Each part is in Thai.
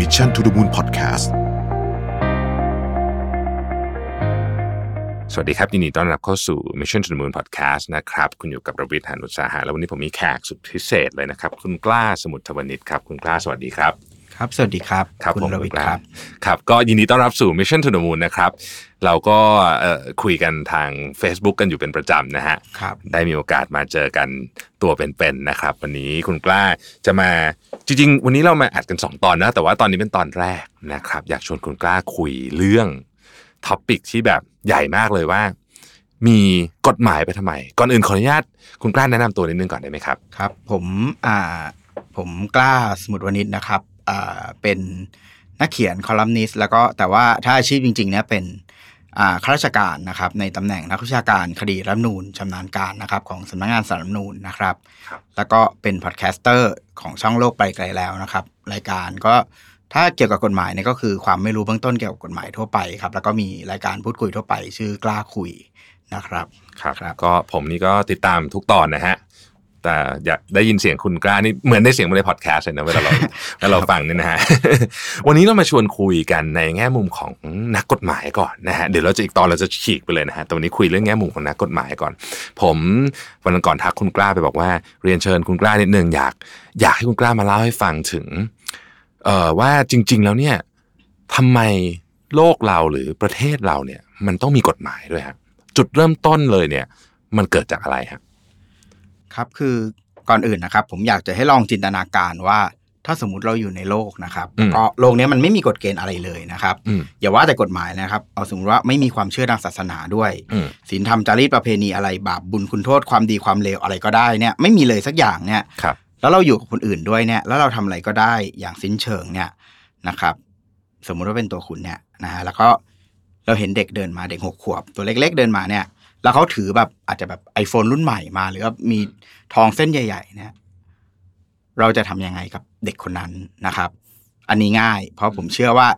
Mission to the Moon Podcast สวัสดีครับ ยินดีต้อนรับเข้าสู่ Mission to the Moon Podcast นะครับ คุณอยู่กับประวิทยานุสาหะแล้ววันนี้ผมมีแขกสุดพิเศษเลยนะครับ คุณกล้าสมุทรวณิชครับ คุณกล้าสวัสดีครับ ครับ สวัสดีครับ ครับคุณผมรวิทณกย์ล้าครับ ครับ ก็ยินดีต้อนรับสู่ Mission to the Moon นะครับ เราก็เอ่อคุยกันทาง Facebook กันอยู่เป็นประจำนะฮะครับได้มีโอกาสมาเจอกันตัวเป็นๆนะครับ วันนี้คุณกล้าจะมาจริงๆ วันนี้เรามาอัดกัน 2 ตอนนะ แต่ว่าตอนนี้เป็นตอนแรกนะครับ อยากชวนคุณกล้าคุยเรื่อง topic ที่แบบใหญ่มากเลยว่ามีกฎหมายไปทำไม ก่อนอื่นขออนุญาตคุณกล้าแนะนำตัวนิดนึงก่อนได้ไหมครับ ครับ ผมอ่าผมกล้าสมุทวณิชนะครับอ่า เป็นนักเขียนคอลัมนิสต์แล้วก็แต่ว่าถ้าอาชีพจริงๆเนี่ยเป็นอ่าข้าราชการนะครับในตำแหน่งนักวิชาการคดีรัฐธรรมนูญชำนาญการนะครับของสำนักงานศาลรัฐธรรมนูญนะครับครับ แล้วก็เป็น podcaster ของช่องโลกไปไกลแล้วนะครับ รายการก็ถ้าเกี่ยวกับกฎหมายเนี่ยก็คือความไม่รู้เบื้องต้นเกี่ยวกับกฎหมายทั่วไปครับแล้วก็มีรายการพูดคุยทั่วไป ชื่อกล้าคุยนะครับครับครับก็ผมนี่ก็ติดตามทุกตอนนะฮะ แต่อยากได้ยินเสียงคุณกล้านี่เหมือนได้เสียงมาในพอดแคสต์เลยนะเวลาเราเวลาเราฟังเนี่ยนะฮะวันนี้เรามาชวนคุยกันในแง่มุมของนักกฎหมายก่อนนะฮะเดี๋ยวเราจะอีกตอนเราจะฉีกไปเลยนะฮะแต่วันนี้คุยเรื่องแง่มุมของนักกฎหมายก่อน ผมวันก่อนทักคุณกล้าไปบอกว่าเรียนเชิญคุณกล้านิดนึงอยากอยากให้คุณกล้ามาเล่าให้ฟังถึงเอ่อว่าจริง ๆ แล้วเนี่ยทำไมโลกเราหรือประเทศเราเนี่ย มันต้องมีกฎหมายด้วยฮะจุดเริ่มต้นเลยเนี่ย มันเกิดจากอะไรฮะ ครับคือก่อนอื่นนะครับ ผมอยากจะให้ลองจินตนาการว่า ถ้าสมมุติเราอยู่ในโลกนะครับอืมก็โลกเนี้ยมันไม่มีกฎเกณฑ์อะไรเลยนะครับอืมอย่าว่าแต่กฎหมายนะครับ เอาสมมติว่าไม่มีความเชื่อทางศาสนาด้วยอืมศีลธรรมจารีตประเพณีอะไรบาปบุญคุณโทษความดีความเลวอะไรก็ได้เนี่ยไม่มีเลยสักอย่างเนี่ยครับแล้วเราอยู่กับคนอื่นด้วยเนี่ยแล้วเราทำอะไรก็ได้อย่างสิ้นเชิงเนี่ยนะครับ สมมุติว่าเป็นตัวคุณเนี่ยนะฮะแล้วก็เราเห็นเด็กเดินมาเด็กหกขวบ ตัวเล็ก ๆ เดินมาเนี่ย แล้วเขาถือแบบอาจจะแบบ iPhone รุ่นใหม่มา หรือว่ามีทองเส้นใหญ่ๆเนี่ยเราจะทำยังไงกับเด็กคนนั้นนะครับ อันนี้ง่าย เพราะผมเชื่อว่า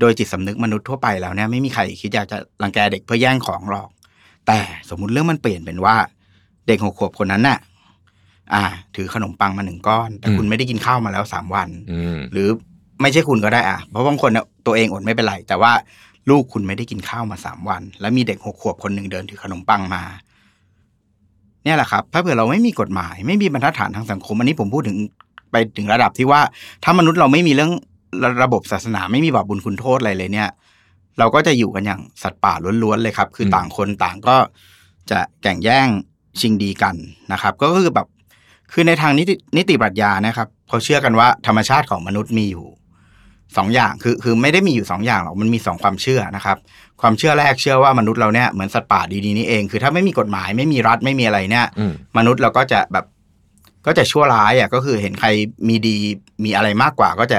โดยจิตสำนึกมนุษย์ทั่วไปแล้วเนี่ยไม่มีใครคิดอยากจะรังแกเด็กเพื่อแย่งของหรอก แต่สมมุติเรื่องมันเปลี่ยนเป็นว่า เด็กหกขวบคนนั้นน่ะ อ่า ถือขนมปังมาหนึ่งก้อน แต่อืมคุณไม่ได้กินข้าวมาแล้วสามวันอืมหรือไม่ใช่คุณก็ได้อะเพราะบางคนเนี่ยตัวเองอดไม่เป็นไร แต่ว่า ลูกคุณไม่ได้กินข้าวมาสามวัน แล้วมีเด็กหกขวบคนหนึ่งเดินถือขนมปังมา เนี่ยแหละครับ ถ้าเผื่อเราไม่มีกฎหมาย ไม่มีบรรทัดฐานทางสังคม อันนี้ผมพูดถึงไปถึงระดับที่ว่า ถ้ามนุษย์เราไม่มีเรื่องระระบบศาสนาไม่มีบาปบุญคุณโทษอะไรเลยเนี่ย เราก็จะอยู่กันอย่างสัตว์ป่าล้วนๆเลยครับ คือมต่างคนต่างก็จะแข่งแย่งชิงดีกันนะครับ ก็คือแบบคือในทางนิตินิติปรัชญานะครับเขาเชื่อกันว่าธรรมชาติของมนุษย์มีอยู่ สองอย่างคือคือไม่ได้มีอยู่สองอย่างหรอกมันมีสองความเชื่อนะครับ ความเชื่อแรกเชื่อว่ามนุษย์เราเนี่ยเหมือนสัตว์ป่าดีๆนี่เอง คือถ้าไม่มีกฎหมายไม่มีรัฐไม่มีอะไรเนี่ยอืมมนุษย์เราก็จะแบบก็จะชั่วร้ายอะก็คือเห็นใครมีดีมีอะไรมากกว่า ก็จะ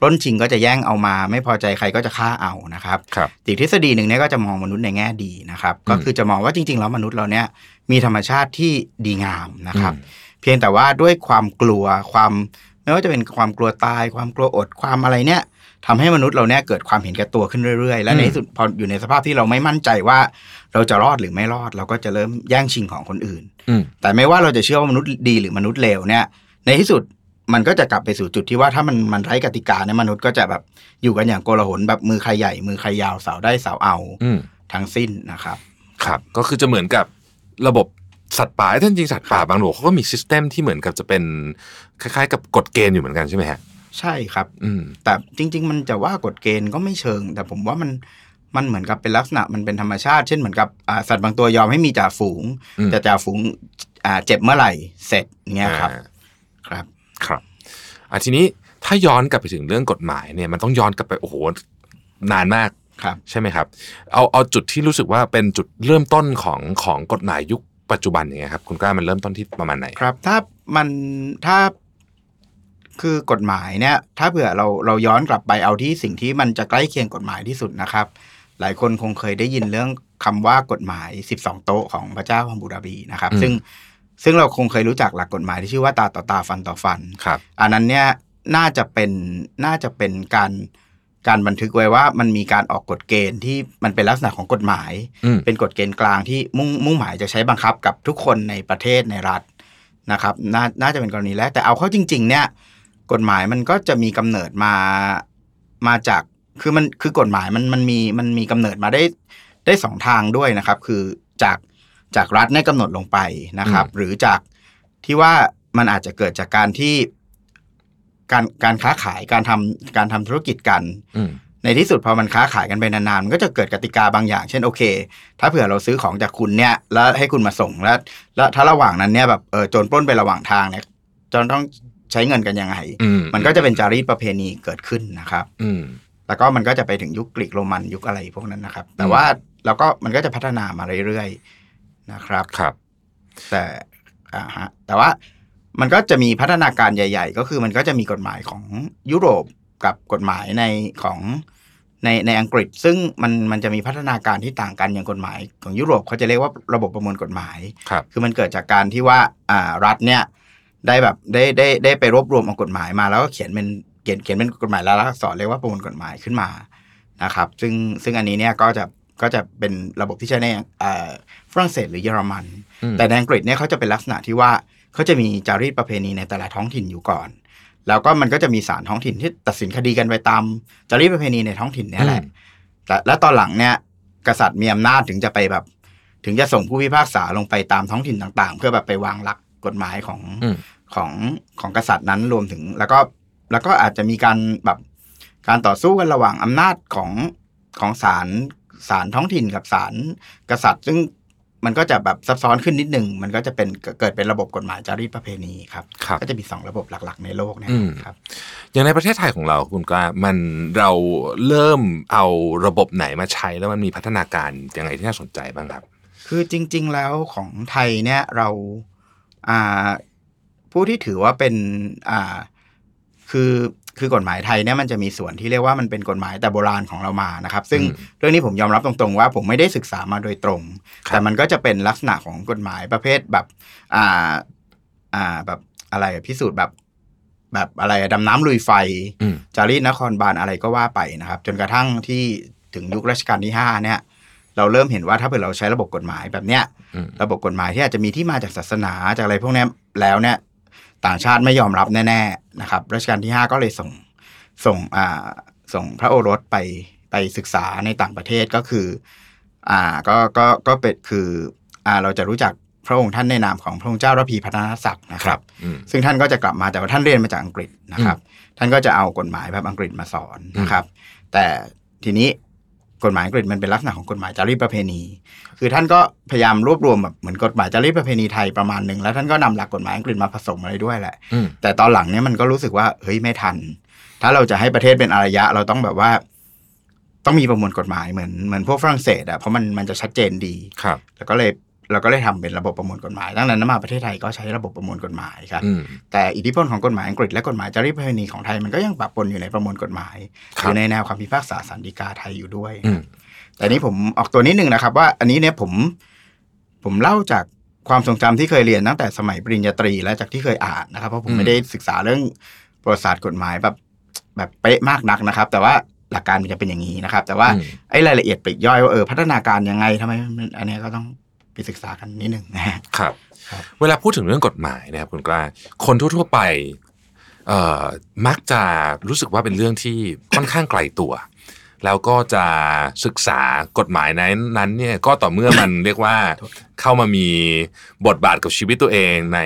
ปล้นชิงก็จะแย่งเอามา ไม่พอใจใครก็จะฆ่าเอานะครับครับอีกทฤษฎีหนึ่งเนี่ยก็จะมองมนุษย์ในแง่ดีนะครับอืมก็คือจะมองว่าจริง ๆ แล้วมนุษย์เราเนี่ยมีธรรมชาติที่ดีงามนะครับอืมเพียงแต่ว่าด้วยความกลัวความ ไม่ว่าจะเป็นความกลัวตาย ความกลัวอดความอะไรเนี่ยทำให้มนุษย์เราเนี่ยเกิดความเห็นแก่ตัวขึ้นเรื่อยๆ และในที่สุดพออยู่ในสภาพที่เราไม่มั่นใจว่า เราจะรอดหรือไม่รอด เราก็จะเริ่มแย่งชิงของคนอื่นอืมแต่ไม่ว่าเราจะเชื่อว่ามนุษย์ดีหรือมนุษย์เลวเนี่ย ในที่สุดมันก็จะกลับไปสู่จุดที่ว่าถ้ามันมันไร้กติกาเนี่ยมนุษย์ก็จะแบบอยู่กันอย่างโกลาหลแบบมือใครใหญ่ มือใครยาวเสาวได้เสาวเอาอืมทั้งสิ้นนะครับ ครับ ก็คือจะเหมือนกับระบบสัตว์ป่าแต่จริงๆสัตว์ป่าบางหลวงเขาก็มีซิสเต็มที่เหมือนกับจะเป็น คล้ายๆ กับกฎเกณฑ์อยู่เหมือนกันใช่ไหมฮะใช่ครับ อืมแต่จริง ๆ มันจะว่ากฎเกณฑ์ก็ไม่เชิง แต่ผมว่ามันมันเหมือนกับเป็นลักษณะมันเป็นธรรมชาติ เช่นเหมือนกับอ่าสัตว์บางตัวยอมให้มีจ่าฝูงอืมแต่จ่าฝูงอ่าเจ็บเมื่อไหร่เสร็จเงี้ยครับอ่าครับครับอะทีนี้ถ้าย้อนกลับไปถึงเรื่องกฎหมายเนี่ย มันต้องย้อนกลับไปโอ้โหนานมากครับใช่ไหมครับ เอาเอาจุดที่รู้สึกว่าเป็นจุดเริ่มต้นของของกฎหมายยุคปัจจุบันอย่างเงี้ยครับคุณกล้ามันเริ่มต้นที่ประมาณไหนครับ ถ้ามันถ้า คือกฎหมายเนี่ยถ้าเผื่อเราเราย้อนกลับไปเอาที่สิ่งที่มันจะใกล้เคียงกฎหมายที่สุดนะครับ หลายคนคงเคยได้ยินเรื่องคำว่ากฎหมาย 12 โต๊ะของพระเจ้าฮัมบูดาบีนะครับอืมซึ่งซึ่งเราคงเคยรู้จักหลักกฎหมายที่ชื่อว่าตาต่อตาฟันต่อฟันครับอันนั้นเนี่ยน่าจะเป็นน่าจะเป็นการการบันทึกไว้ว่ามันมีการออกกฎเกณฑ์ที่มันเป็นลักษณะของกฎหมายอืมเป็นกฎเกณฑ์กลางที่มุ่งมุ่งหมายจะใช้บังคับกับทุกคนในประเทศในรัฐนะครับนาน่าจะเป็นกรณีแรกแต่เอาเข้าจริง ๆ เนี่ย กฎหมายมันก็จะมีกำเนิดมามาจากคือมันคือกฎหมายมันมันมีมันมีกำเนิดมาได้ได้สองทางด้วยนะครับ คือจากจากรัฐเนี่ยกำหนดลงไปนะครับ หรือจากที่ว่ามันอาจจะเกิดจากการที่การการค้าขายการทำการทำธุรกิจกันอืมในที่สุดพอมันค้าขายกันไปนานๆมันก็จะเกิดกติกาบางอย่าง เช่นโอเค ถ้าเผื่อเราซื้อของจากคุณเนี่ย แล้วให้คุณมาส่งแล้ว แล้วถ้าระหว่างนั้นเนี่ยแบบเออโจรปล้นไประหว่างทางเนี่ยจนต้อง ใช้เงินกันยังไงอืมมันก็จะเป็นจารีตประเพณีเกิดขึ้นนะครับ อืมแล้วก็มันก็จะไปถึงยุคกรีกโรมันยุคอะไรพวกนั้นนะครับ แต่ว่าเราก็มันก็จะพัฒนามาเรื่อยๆนะครับครับ แต่อ่าฮะแต่ว่ามันก็จะมีพัฒนาการใหญ่ ๆ ก็คือมันก็จะมีกฎหมายของยุโรปกับกฎหมายในของในในอังกฤษ ซึ่งมันมันจะมีพัฒนาการที่ต่างกันอย่างกฎหมายของยุโรปเขาจะเรียกว่าระบบประมวลกฎหมายครับคือมันเกิดจากการที่ว่าอ่ารัฐเนี่ย ได้แบบได้ได้ได้ไปรวบรวมเอากฎหมายมา แล้วก็เขียนเป็นเขียนเขียนเป็นกฎหมายแล้วอักษรเรียกว่าประมวลกฎหมายขึ้นมานะครับ ซึ่งซึ่งอันนี้เนี่ยก็จะก็จะเป็นระบบที่ใช้ในอ่าฝรั่งเศสหรือเยอรมันอืมแต่ในอังกฤษเนี่ยเขาจะเป็นลักษณะที่ว่าเขาจะมีจารีตประเพณีในแต่ละท้องถิ่นอยู่ก่อน แล้วก็มันก็จะมีศาลท้องถิ่นที่ตัดสินคดีกันไปตามจารีตประเพณีในท้องถิ่นเนี่ยแหละอืมแต่แล้วตอนหลังเนี่ยกษัตริย์มีอำนาจถึงจะไปแบบ ถึงจะส่งผู้พิพากษาลงไปตามท้องถิ่นต่าง ๆ เพื่อแบบไปวางหลัก กฎหมายของอืมของของกษัตริย์นั้นรวมถึง แล้วก็แล้วก็อาจจะมีการแบบการต่อสู้กันระหว่างอำนาจของของศาลศาลท้องถิ่นกับศาลกษัตริย์ ซึ่งมันก็จะแบบซับซ้อนขึ้นนิดหนึ่งมันก็จะเป็นเกิดเป็นระบบกฎหมายจารีตประเพณีครับครับก็จะมีสองระบบหลักๆ ในโลกเนี่ยอืมครับ อย่างในประเทศไทยของเราคุณกล้ามันเราเริ่มเอาระบบไหนมาใช้แล้วมันมีพัฒนาการยังไงที่น่าสนใจบ้างครับ คือจริง ๆ แล้วของไทยเนี่ยเราอ่า ผู้ที่ถือว่าเป็นอ่าคือคือกฎหมายไทยเนี่ยมันจะมีส่วนที่เรียกว่ามันเป็นกฎหมายแต่โบราณของเรามานะครับ ซึ่งอืมเรื่องนี้ผมยอมรับตรงๆ ว่าผมไม่ได้ศึกษามาโดยตรงครับแต่มันก็จะเป็นลักษณะของกฎหมายประเภทแบบอ่าอ่าแบบอะไรอะพิสูจน์แบบแบบอะไรอะดำน้ำลุยไฟอืมจารีตนครบาลอะไรก็ว่าไปนะครับ จนกระทั่งที่ถึงยุครัชกาลที่ห้าเนี่ย เราเริ่มเห็นว่าถ้าเกิดเราใช้ระบบกฎหมายแบบเนี้ยอืมระบบกฎหมายที่อาจจะมีที่มาจากศาสนาจากอะไรพวกเนี้ยแล้วเนี่ยต่างชาติไม่ยอมรับแน่ๆนะครับรัชกาลที่ห้าก็เลยส่งส่งอ่าส่งพระโอรสไปไปศึกษาในต่างประเทศก็คืออ่าก็ก็ก็เป็นคืออ่าเราจะรู้จักพระองค์ท่านในนามของพระองค์เจ้าระพีพัฒนศักดิ์นะครับอืมซึ่งท่านก็จะกลับมาแต่ว่าท่านเรียนมาจากอังกฤษนะครับ ท่านก็จะเอากฎหมายแบบอังกฤษมาสอนนะครับ แต่ทีนี้ กฎหมายอังกฤษมันเป็นลักษณะของกฎหมายจารีตประเพณี คือท่านก็พยายามรวบรวมแบบเหมือนกฎหมายจารีตประเพณีไทยประมาณหนึ่งแล้วท่านก็นำหลักกฎหมายอังกฤษมาผสมอะไรด้วยแหละอืมแต่ตอนหลังเนี่ยมันก็รู้สึกว่าเฮ้ยไม่ทัน ถ้าเราจะให้ประเทศเป็นอารยะ เราต้องแบบว่าต้องมีประมวลกฎหมายเหมือนเหมือนพวกฝรั่งเศสอะเพราะมันมันจะชัดเจนดีครับ แล้วก็เลย เราก็เลยทำเป็นระบบประมวลกฎหมายตั้งแต่นั้นมาประเทศไทยก็ใช้ระบบประมวลกฎหมายครับอืมแต่อิทธิพลของกฎหมายอังกฤษและกฎหมายจารีตประเพณีของไทยมันก็ยังปะปนอยู่ในประมวลกฎหมายครับอยู่ในแนวความพิพากษาสันติกาไทยอยู่ด้วยอืมแต่นี้ผมออกตัวนิดนึงนะครับ ว่าอันนี้เนี่ยผมผมเล่าจากความทรงจำที่เคยเรียนตั้งแต่สมัยปริญญาตรีและจากที่เคยอ่านนะครับ เพราะผมไม่ได้ศึกษาเรื่องประวัติศาสตร์กฎหมายแบบแบบเป๊ะมากนักนะครับ แต่ว่าหลักการมันจะเป็นอย่างนี้นะครับ แต่ว่าอืมไอ้รายละเอียดปลีกย่อยว่าเออพัฒนาการยังไงทำไมมันอันเนี้ยก็ต้อง ไปศึกษากันนิดหนึ่งนะฮะครับครับ เวลาพูดถึงเรื่องกฎหมายนะครับคุณกล้า คนทั่วๆไปเอ่อมักจะรู้สึกว่าเป็นเรื่องที่ค่อนข้างไกลตัว แล้วก็จะศึกษากฎหมายนั้นนั้นเนี่ยก็ต่อเมื่อมันเรียกว่าเข้ามามีบทบาทกับชีวิตตัวเองใน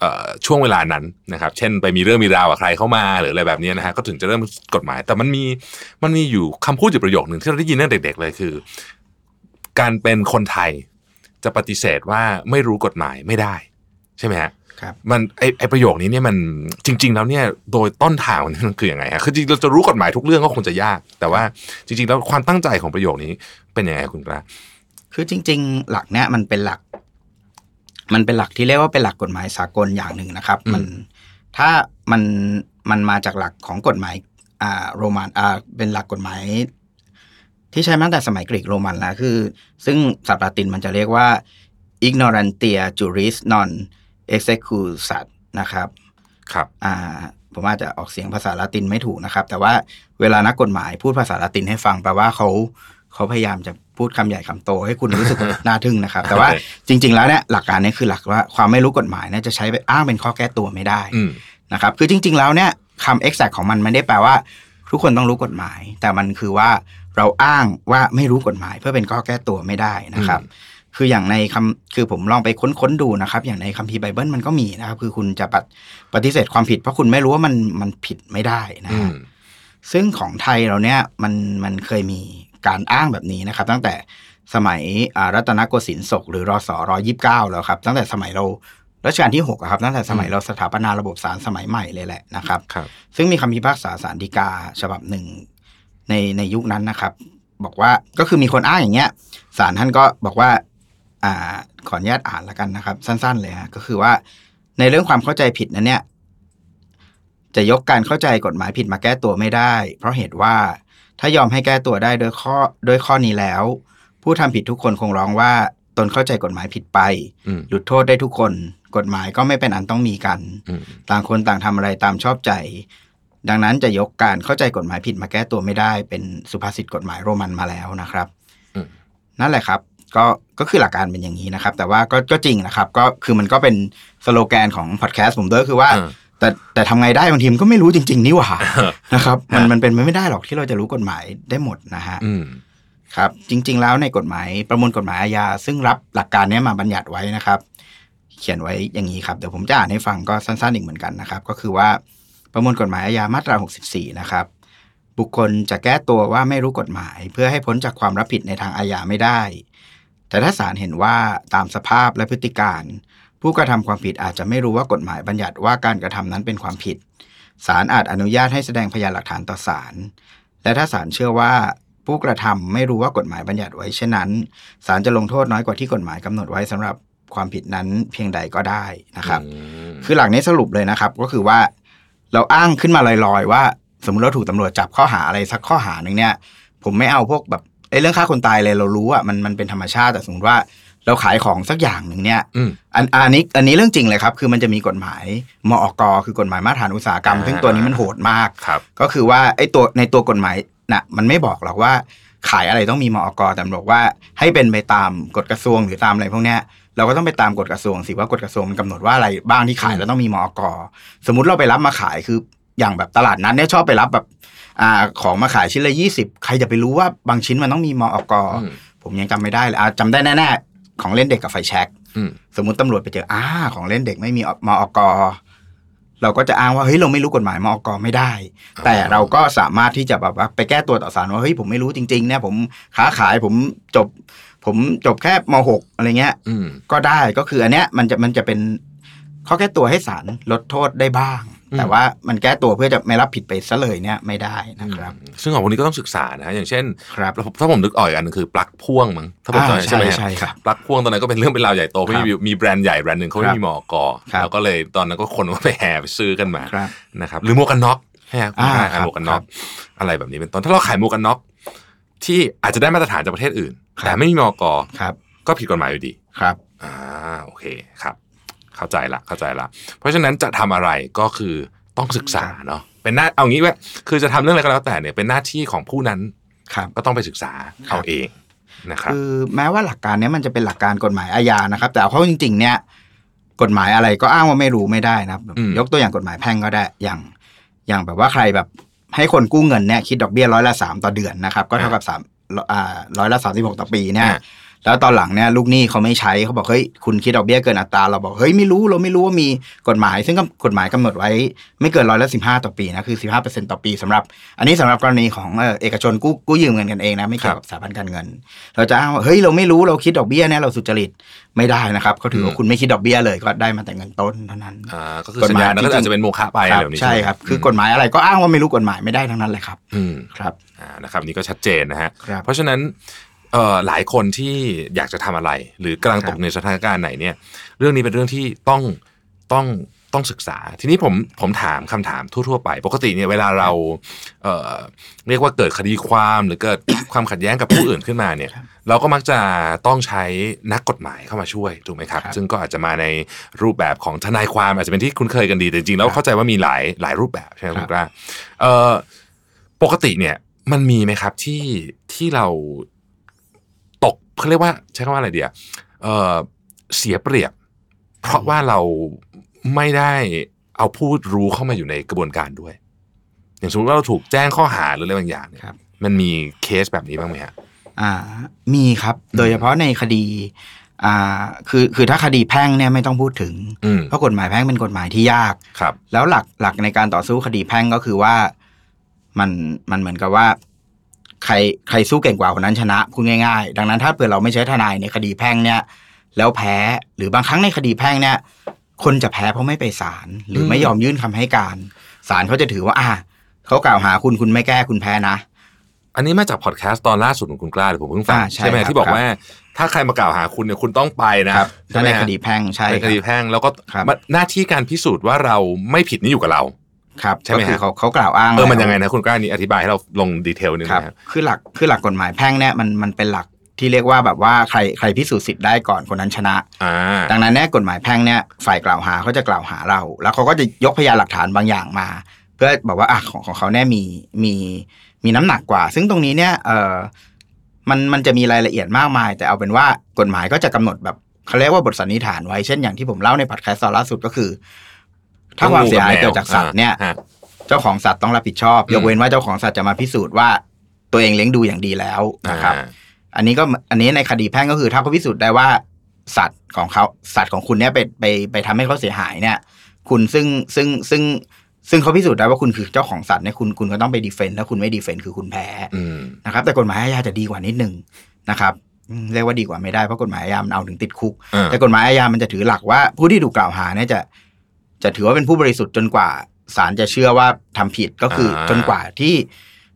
เอ่อช่วงเวลานั้นนะครับ เช่นไปมีเรื่องมีราวกับใครเข้ามาหรืออะไรแบบเนี้ยนะฮะก็ถึงจะเริ่มกฎหมาย แต่มันมีมันมีอยู่คำพูดอยู่ประโยคหนึ่งที่เราได้ยินตั้งแต่เด็กๆเลยคือ การเป็นคนไทย จะปฏิเสธว่าไม่รู้กฎหมายไม่ได้ ใช่ไหมฮะครับมันไอไอประโยคนี้เนี่ยมันจริง ๆ แล้วเนี่ยโดยต้นทางมันคือยังไงฮะคือจริงๆเราจะรู้กฎหมายทุกเรื่องก็คงจะยาก แต่ว่าจริง ๆ แล้วความตั้งใจของประโยคนี้เป็นยังไงคุณกล้าคือจริง ๆ หลักเนี้ยมันเป็นหลัก มันเป็นหลักที่เรียกว่าเป็นหลักกฎหมายสากลอย่างหนึ่งนะครับอืมมันถ้ามันมันมาจากหลักของกฎหมายอ่าโรมันอ่าเป็นหลักกฎหมาย ที่ใช้มาตั้งแต่สมัยกรีกโรมันแล้วคือ ซึ่งศัพท์ลาตินมันจะเรียกว่า ignorantia juris non execusat นะครับครับอ่าผมอาจจะออกเสียงภาษาละตินไม่ถูกนะครับ แต่ว่าเวลานักกฎหมายพูดภาษาละตินให้ฟังแปลว่าเขาเขาพยายามจะพูดคำใหญ่คำโตให้คุณรู้สึกน่าทึ่งนะครับ แต่ว่าจริง ๆ แล้วเนี่ยหลักการเนี้คือหลักว่าความไม่รู้กฎหมายเนี่ยจะใช้ไปอ้างเป็นข้อแก้ตัวไม่ได้อืมนะครับ คือจริง ๆ แล้วเนี่ยคำ exact ของมันไม่ได้แปลว่า ทุกคนต้องรู้กฎหมาย แต่มันคือว่า เราอ้างว่าไม่รู้กฎหมาย เพื่อเป็นข้อแก้ตัวไม่ได้นะครับ คืออย่างในคำคือผมลองไปค้นๆดูนะครับ อย่างในคัมภีร์ไบเบิลมันก็มีนะครับ คือคุณจะปฏิเสธความผิด เพราะคุณไม่รู้ว่ามันมันผิดไม่ได้นะอืฮะมซึ่งของไทยเราเนี่ยมันมันเคยมีการอ้างแบบนี้นะครับ ตั้งแต่สมัยอ่ารัตนโกสินทร์ศกหรือรศรยี่สิบเก้าแล้วครับ ตั้งแต่สมัยเรารัชกาลที่หกอะครับตั้งแต่สมัยเราสถาปนาระบบศาลสมัยใหม่เลยแหละนะครับครับซึ่งมีคำพิพากษาศาลฎีกา ฉบับหนึ่ง ในในยุคนั้นนะครับ บอกว่าก็คือมีคนอ้างอย่างเงี้ยศาลท่านก็บอกว่าอ่าขออนุญาตอ่านแล้วกันนะครับ สั้น ๆ เลยฮะก็คือว่าในเรื่องความเข้าใจผิดนั้นเนี่ย จะยกการเข้าใจกฎหมายผิดมาแก้ตัวไม่ได้ เพราะเหตุว่าถ้ายอมให้แก้ตัวได้โดยข้อโดยข้อนี้แล้ว ผู้ทำผิดทุกคนคงร้องว่าตนเข้าใจกฎหมายผิดไปอืมหลุดโทษได้ทุกคน กฎหมายก็ไม่เป็นอันต้องมีกันอืมต่างคนต่างทำอะไรตามชอบใจ ดังนั้นจะยกการเข้าใจกฎหมายผิดมาแก้ตัวไม่ได้ เป็นสุภาษิตกฎหมายโรมันมาแล้วนะครับอืมนั่นแหละครับก็ก็คือหลักการเป็นอย่างนี้นะครับ แต่ว่าก็ก็จริงนะครับ ก็คือมันก็เป็นสโลแกนของพอดแคสต์ผมด้วยคือว่าเออแต่แต่ทำไงได้บางทีมันก็ไม่รู้จริง ๆ นี่หว่าเออนะครับ มันฮะมันเป็นไปไม่ได้หรอกที่เราจะรู้กฎหมายได้หมดนะฮะอืมครับ จริง ๆ แล้วในกฎหมายประมวลกฎหมายอาญาซึ่งรับหลักการเนี้ยมาบัญญัติไว้นะครับ เขียนไว้อย่างนี้ครับเดี๋ยวผมจะอ่านให้ฟังก็สั้นๆอีกเหมือนกันนะครับ ก็คือว่า ประมวลกฎหมายอาญามาตรา 64 นะครับ บุคคลจะแก้ตัวว่าไม่รู้กฎหมาย เพื่อให้พ้นจากความรับผิดในทางอาญาไม่ได้ แต่ถ้าศาลเห็นว่าตามสภาพและพฤติการ ผู้กระทำความผิดอาจจะไม่รู้ว่ากฎหมายบัญญัติว่าการกระทำนั้นเป็นความผิดศาลอาจอนุญาตให้แสดงพยานหลักฐานต่อศาลและถ้าศาลเชื่อว่าผู้กระทำไม่รู้ว่ากฎหมายบัญญัติไว้เช่นนั้นศาลจะลงโทษน้อยกว่าที่กฎหมายกำหนดไว้สำหรับความผิดนั้นเพียงใดก็ได้นะครับอืมคือหลักนี้สรุปเลยนะครับ ก็คือว่า เราอ้างขึ้นมาลอยๆ ว่า สมมติเราถูกตำรวจจับข้อหาอะไรสักข้อหาหนึ่งเนี่ย ผมไม่เอาพวกแบบไอ้เรื่องฆ่าคนตายเลยเรารู้อะมันมันเป็นธรรมชาติแต่สมมติว่าเราขายของสักอย่างหนึ่งเนี่ยอืมอันอันนี้อันนี้เรื่องจริงเลยครับ คือมันจะมีกฎหมายมอกคือกฎหมายมาตรฐานอุตสาหกรรมอ่าซึ่งตัวนี้มันโหดมากครับก็คือว่าไอ้ตัวในตัวกฎหมายน่ะมันไม่บอกหรอกว่าขายอะไรต้องมีมอกแต่มันบอกว่าให้เป็นไปตามกฎกระทรวงหรือตามอะไรพวกเนี้ย เราก็ต้องไปตามกฎกระทรวงสิว่ากฎกระทรวงมันกำหนดว่าอะไรบ้างที่ขายแล้วต้องมีมอกสมมุติเราไปรับมาขายคืออย่างแบบตลาดนั้นเนี่ยชอบไปรับแบบอ่าของมาขายชิ้นละยี่สิบใครจะไปรู้ว่าบางชิ้นมันต้องมีมอกอืมผมยังจำไม่ได้เลยอ่าจำได้แน่ๆของเล่นเด็กกับไฟแช็กอืมสมมุติตำรวจไปเจออ่าของเล่นเด็กไม่มีมอกเราก็จะอ้างว่าเฮ้ยเราไม่รู้กฎหมายมอกไม่ได้ แต่เราก็สามารถที่จะแบบว่าไปแก้ตัวต่อศาลว่าเฮ้ยผมไม่รู้จริงๆเนี่ยผมค้าขายผมจบ ผมจบแค่มหกอะไรเงี้ยอืมก็ได้ก็คืออันเนี้ยมันจะมันจะเป็นข้อแก้ตัวให้ศาลลดโทษได้บ้างอืมแต่ว่ามันแก้ตัวเพื่อจะไม่รับผิดไปซะเลยเนี่ยไม่ได้นะครับ ซึ่งของพวกนี้ก็ต้องศึกษานะอย่างเช่นครับถ้าผมนึกออกอีกอันหนึงคือปลั๊กพ่วงมั้งถ้าผมอ่าจำไม่ใช่ไหมฮะใช่ครับปลั๊กพ่วงตอนนั้นก็เป็นเรื่องเป็นราวใหญ่โตเพราะครับมีมีแบรนด์ใหญ่แบรนด์หนึ่งเขาไม่ครับมีหมอกอครับแล้วก็เลยตอนนั้นก็คนก็ไปแห่ไปซื้อกันมาครับนะครับหรือหมวกกันน็อกใช่ไหมอ่าอ่าครับหมวกกันน็อกอะไรแบบนี้เป็นต้นถ้าเราขายหมวกกันน็อก ที่อาจจะได้มาตรฐานจากประเทศอื่นครับแต่ไม่มีหมอกอครับ ก็ผิดกฎหมายอยู่ดีครับอ่าโอเคครับ เข้าใจละเข้าใจละ เพราะฉะนั้นจะทำอะไรก็คือต้องศึกษาเนาะเป็นหน้าเอางี้ว่าคือจะทำเรื่องอะไรก็แล้วแต่เนี่ยเป็นหน้าที่ของผู้นั้นครับก็ต้องไปศึกษาครับเอาเองนะครับคือแม้ว่าหลักการเนี้ยมันจะเป็นหลักการกฎหมายอาญานะครับ แต่เอาเข้าจริง ๆ เนี่ย กฎหมายอะไรก็อ้างว่าไม่รู้ไม่ได้นะครับอืมยกตัวอย่างกฎหมายแพ่งก็ได้อย่างอย่างแบบว่าใครแบบ ให้คนกู้เงินเนี่ยคิดดอกเบี้ยร้อยละสามต่อเดือนนะครับ ก็เท่ากับสามอ่าร้อยละสามสิบหกต่อปีเนี่ยอ่าแล้วตอนหลังเนี่ยลูกหนี้เขาไม่ใช้เขาบอกเฮ้ยคุณคิดดอกเบี้ยเกินอัตราเราบอกเฮ้ยไม่รู้เราไม่รู้ว่ามีกฎหมาย ซึ่งก็กฎหมายกำหนดไว้ ไม่เกินร้อยละสิบห้าต่อปีนะคือสิบห้าเปอร์เซ็นต่อปีสำหรับ อันนี้สำหรับกรณีของเอ่อเอกชนกู้กู้ยืมเงินกันเองนะไม่เกี่ยวกับสถาบันการเงิน เราจะอ้างว่าเฮ้ยเราไม่รู้เราคิดดอกเบี้ยเนี่ยเราสุจริต ไม่ได้นะครับเขาถือว่าคุณไม่คิดดอกเบี้ยเลยก็ได้มาแต่เงินต้นเท่านั้นอ่าก็คือกฎสัญหมายญานั้นก็จริงๆอาจจะเป็นโมฆะไปคอะไรรับแบบนี้ใช่ไหมครับคือกฎหมายอะไรก็อ้างว่าไม่รู้กฎหมายไม่ได้ทั้งนั้นเลยครับอืมครับอ่านะครับนี่ก็ชัดเจนนะฮะครับเพราะฉะนั้นเอ่อหลายคนที่อยากจะทำอะไร หรือกำลังครับตกในสถานการณ์ไหนเนี่ย เรื่องนี้เป็นเรื่องที่ต้องต้อง ต้องศึกษา ทีนี้ผมผมถามคำถามทั่วๆไป ปกติเนี่ยเวลาเราเอ่อเรียกว่าเกิดคดีความหรือเกิดความขัดแย้งกับผู้อื่นขึ้นมาเนี่ยครับเราก็มักจะต้องใช้นักกฎหมายเข้ามาช่วยถูกไหมครับครับ ซึ่งก็อาจจะมาในรูปแบบของทนายความอาจจะเป็นที่คุ้นเคยกันดี แต่จริงๆแล้วครับเข้าใจว่ามีหลายหลายรูปแบบใช่ไหมคคุรัณบกล้าเอ่อปกติเนี่ยมันมีไหมครับที่ที่เราตกเขาเรียกว่าใช้คำว่าอะไรเดียเอ่อเสียเปรียบ เพราะว่าเรา ไม่ได้เอาผู้รู้เข้ามาอยู่ในกระบวนการด้วย อย่างสมมติว่าเราถูกแจ้งข้อหาหรืออะไรบางอย่างเนี่ยครับมันมีเคสแบบนี้บ้างไหมฮะอ่า มีครับ โดยเฉพาะในคดี อ่า คือ คือถ้าคดีแพ่งเนี่ยไม่ต้องพูดถึงอืมเพราะกฎหมายแพ่งเป็นกฎหมายที่ยาก ครับ แล้วหลัก หลักในการต่อสู้คดีแพ่งก็คือว่า มัน มันเหมือนกับว่า ใคร ใครสู้เก่งกว่าคนนั้นชนะ พูดง่าย ๆ ดังนั้นถ้าเผื่อเราไม่ใช้ทนายในคดีแพ่งเนี่ย แล้วแพ้ หรือบางครั้งในคดีแพ่งเนี่ย คนจะแพ้เพราะไม่ไปศาลหรือไม่ยอมยื่นคำให้การศาลเขาจะถือว่า อ่าเขากล่าวหาคุณคุณไม่แก้คุณแพ้นะ อันนี้มาจากพอดแคสต์ตอนล่าสุดของคุณกล้าเดี๋ยวผมเพิ่งฟังอ่าใช่ใช่ไหมครับที่บอกครับว่า ถ้าใครมากล่าวหาคุณเนี่ยคุณต้องไปนะครับใช่ถ้าไหมในฮะคดีแพ่งใช่ในคดีรับแพ่งแล้วก็ครับหน้าที่การพิสูจน์ว่าเราไม่ผิดนี่อยู่กับเราครับใช่ไหมก็คือฮะเขาเขากล่าวอ้างเออมันแล้วยังไงนะคุณกล้านี่อธิบายให้เราลงดีเทลหนึงครับนะฮะคือหลักคือหลักกฎหมายแพ่งเนี่ยมันมันเป็นหลัก ที่เรียกว่าแบบว่าใครใครพิสูจน์สิทธิ์ได้ก่อนคนนั้นชนะอ่าดังนั้นเนี่ยกฎหมายแพ่งเนี่ยฝ่ายกล่าวหาเขาจะกล่าวหาเรา แล้วเขาก็จะยกพยานหลักฐานบางอย่างมา เพื่อบอกว่าอะของของเขาเนี่ยมีมีมีน้ำหนักกว่า ซึ่งตรงนี้เนี่ยเออมันมันจะมีรายละเอียดมากมาย แต่เอาเป็นว่ากฎหมายก็จะกำหนดแบบเขาเรียกว่าบทสันนิษฐานไว้เช่นอย่างที่ผมเล่าในพอดแคสต์ตอนล่าสุดก็คือ ถ้าความเสียหายเกิดจากสัตว์เนี่ยฮะเจ้าของสัตว์ต้องรับผิดชอบอืมยกเว้นว่าเจ้าของสัตว์จะมาพิสูจน์ว่า ตัวเองเลี้ยงดูอย่างดีแล้วนะครับ อ่าอันนี้ก็อันนี้ในคดีแพ่งก็คือ ถ้าเขาพิสูจน์ได้ว่าสัตว์ของเขาสัตว์ของคุณเนี่ยไปไปไปทำให้เขาเสียหายเนี่ย คุณซึ่งซึ่งซึ่งซึ่งเขาพิสูจน์ได้ว่าคุณคือเจ้าของสัตว์เนี่ยคุณคุณก็ต้องไปดีเฟนต์ถ้าคุณไม่ดีเฟนต์คือคุณแพ้อืมนะครับ แต่กฎหมายอาญาจะดีกว่านิดนึงนะครับอืมเรียกว่าดีกว่าไม่ได้เพราะกฎหมายอาญามันเอาถึงติดคุกอ่าแต่กฎหมายอาญามันจะถือหลักว่าผู้ที่ถูกกล่าวหาเนี่ยจะจะถือว่าเป็นผู้บริสุทธิ์จนกว่าศาลจะเชื่อว่าทำผิดก็คืออาจนกว่าที่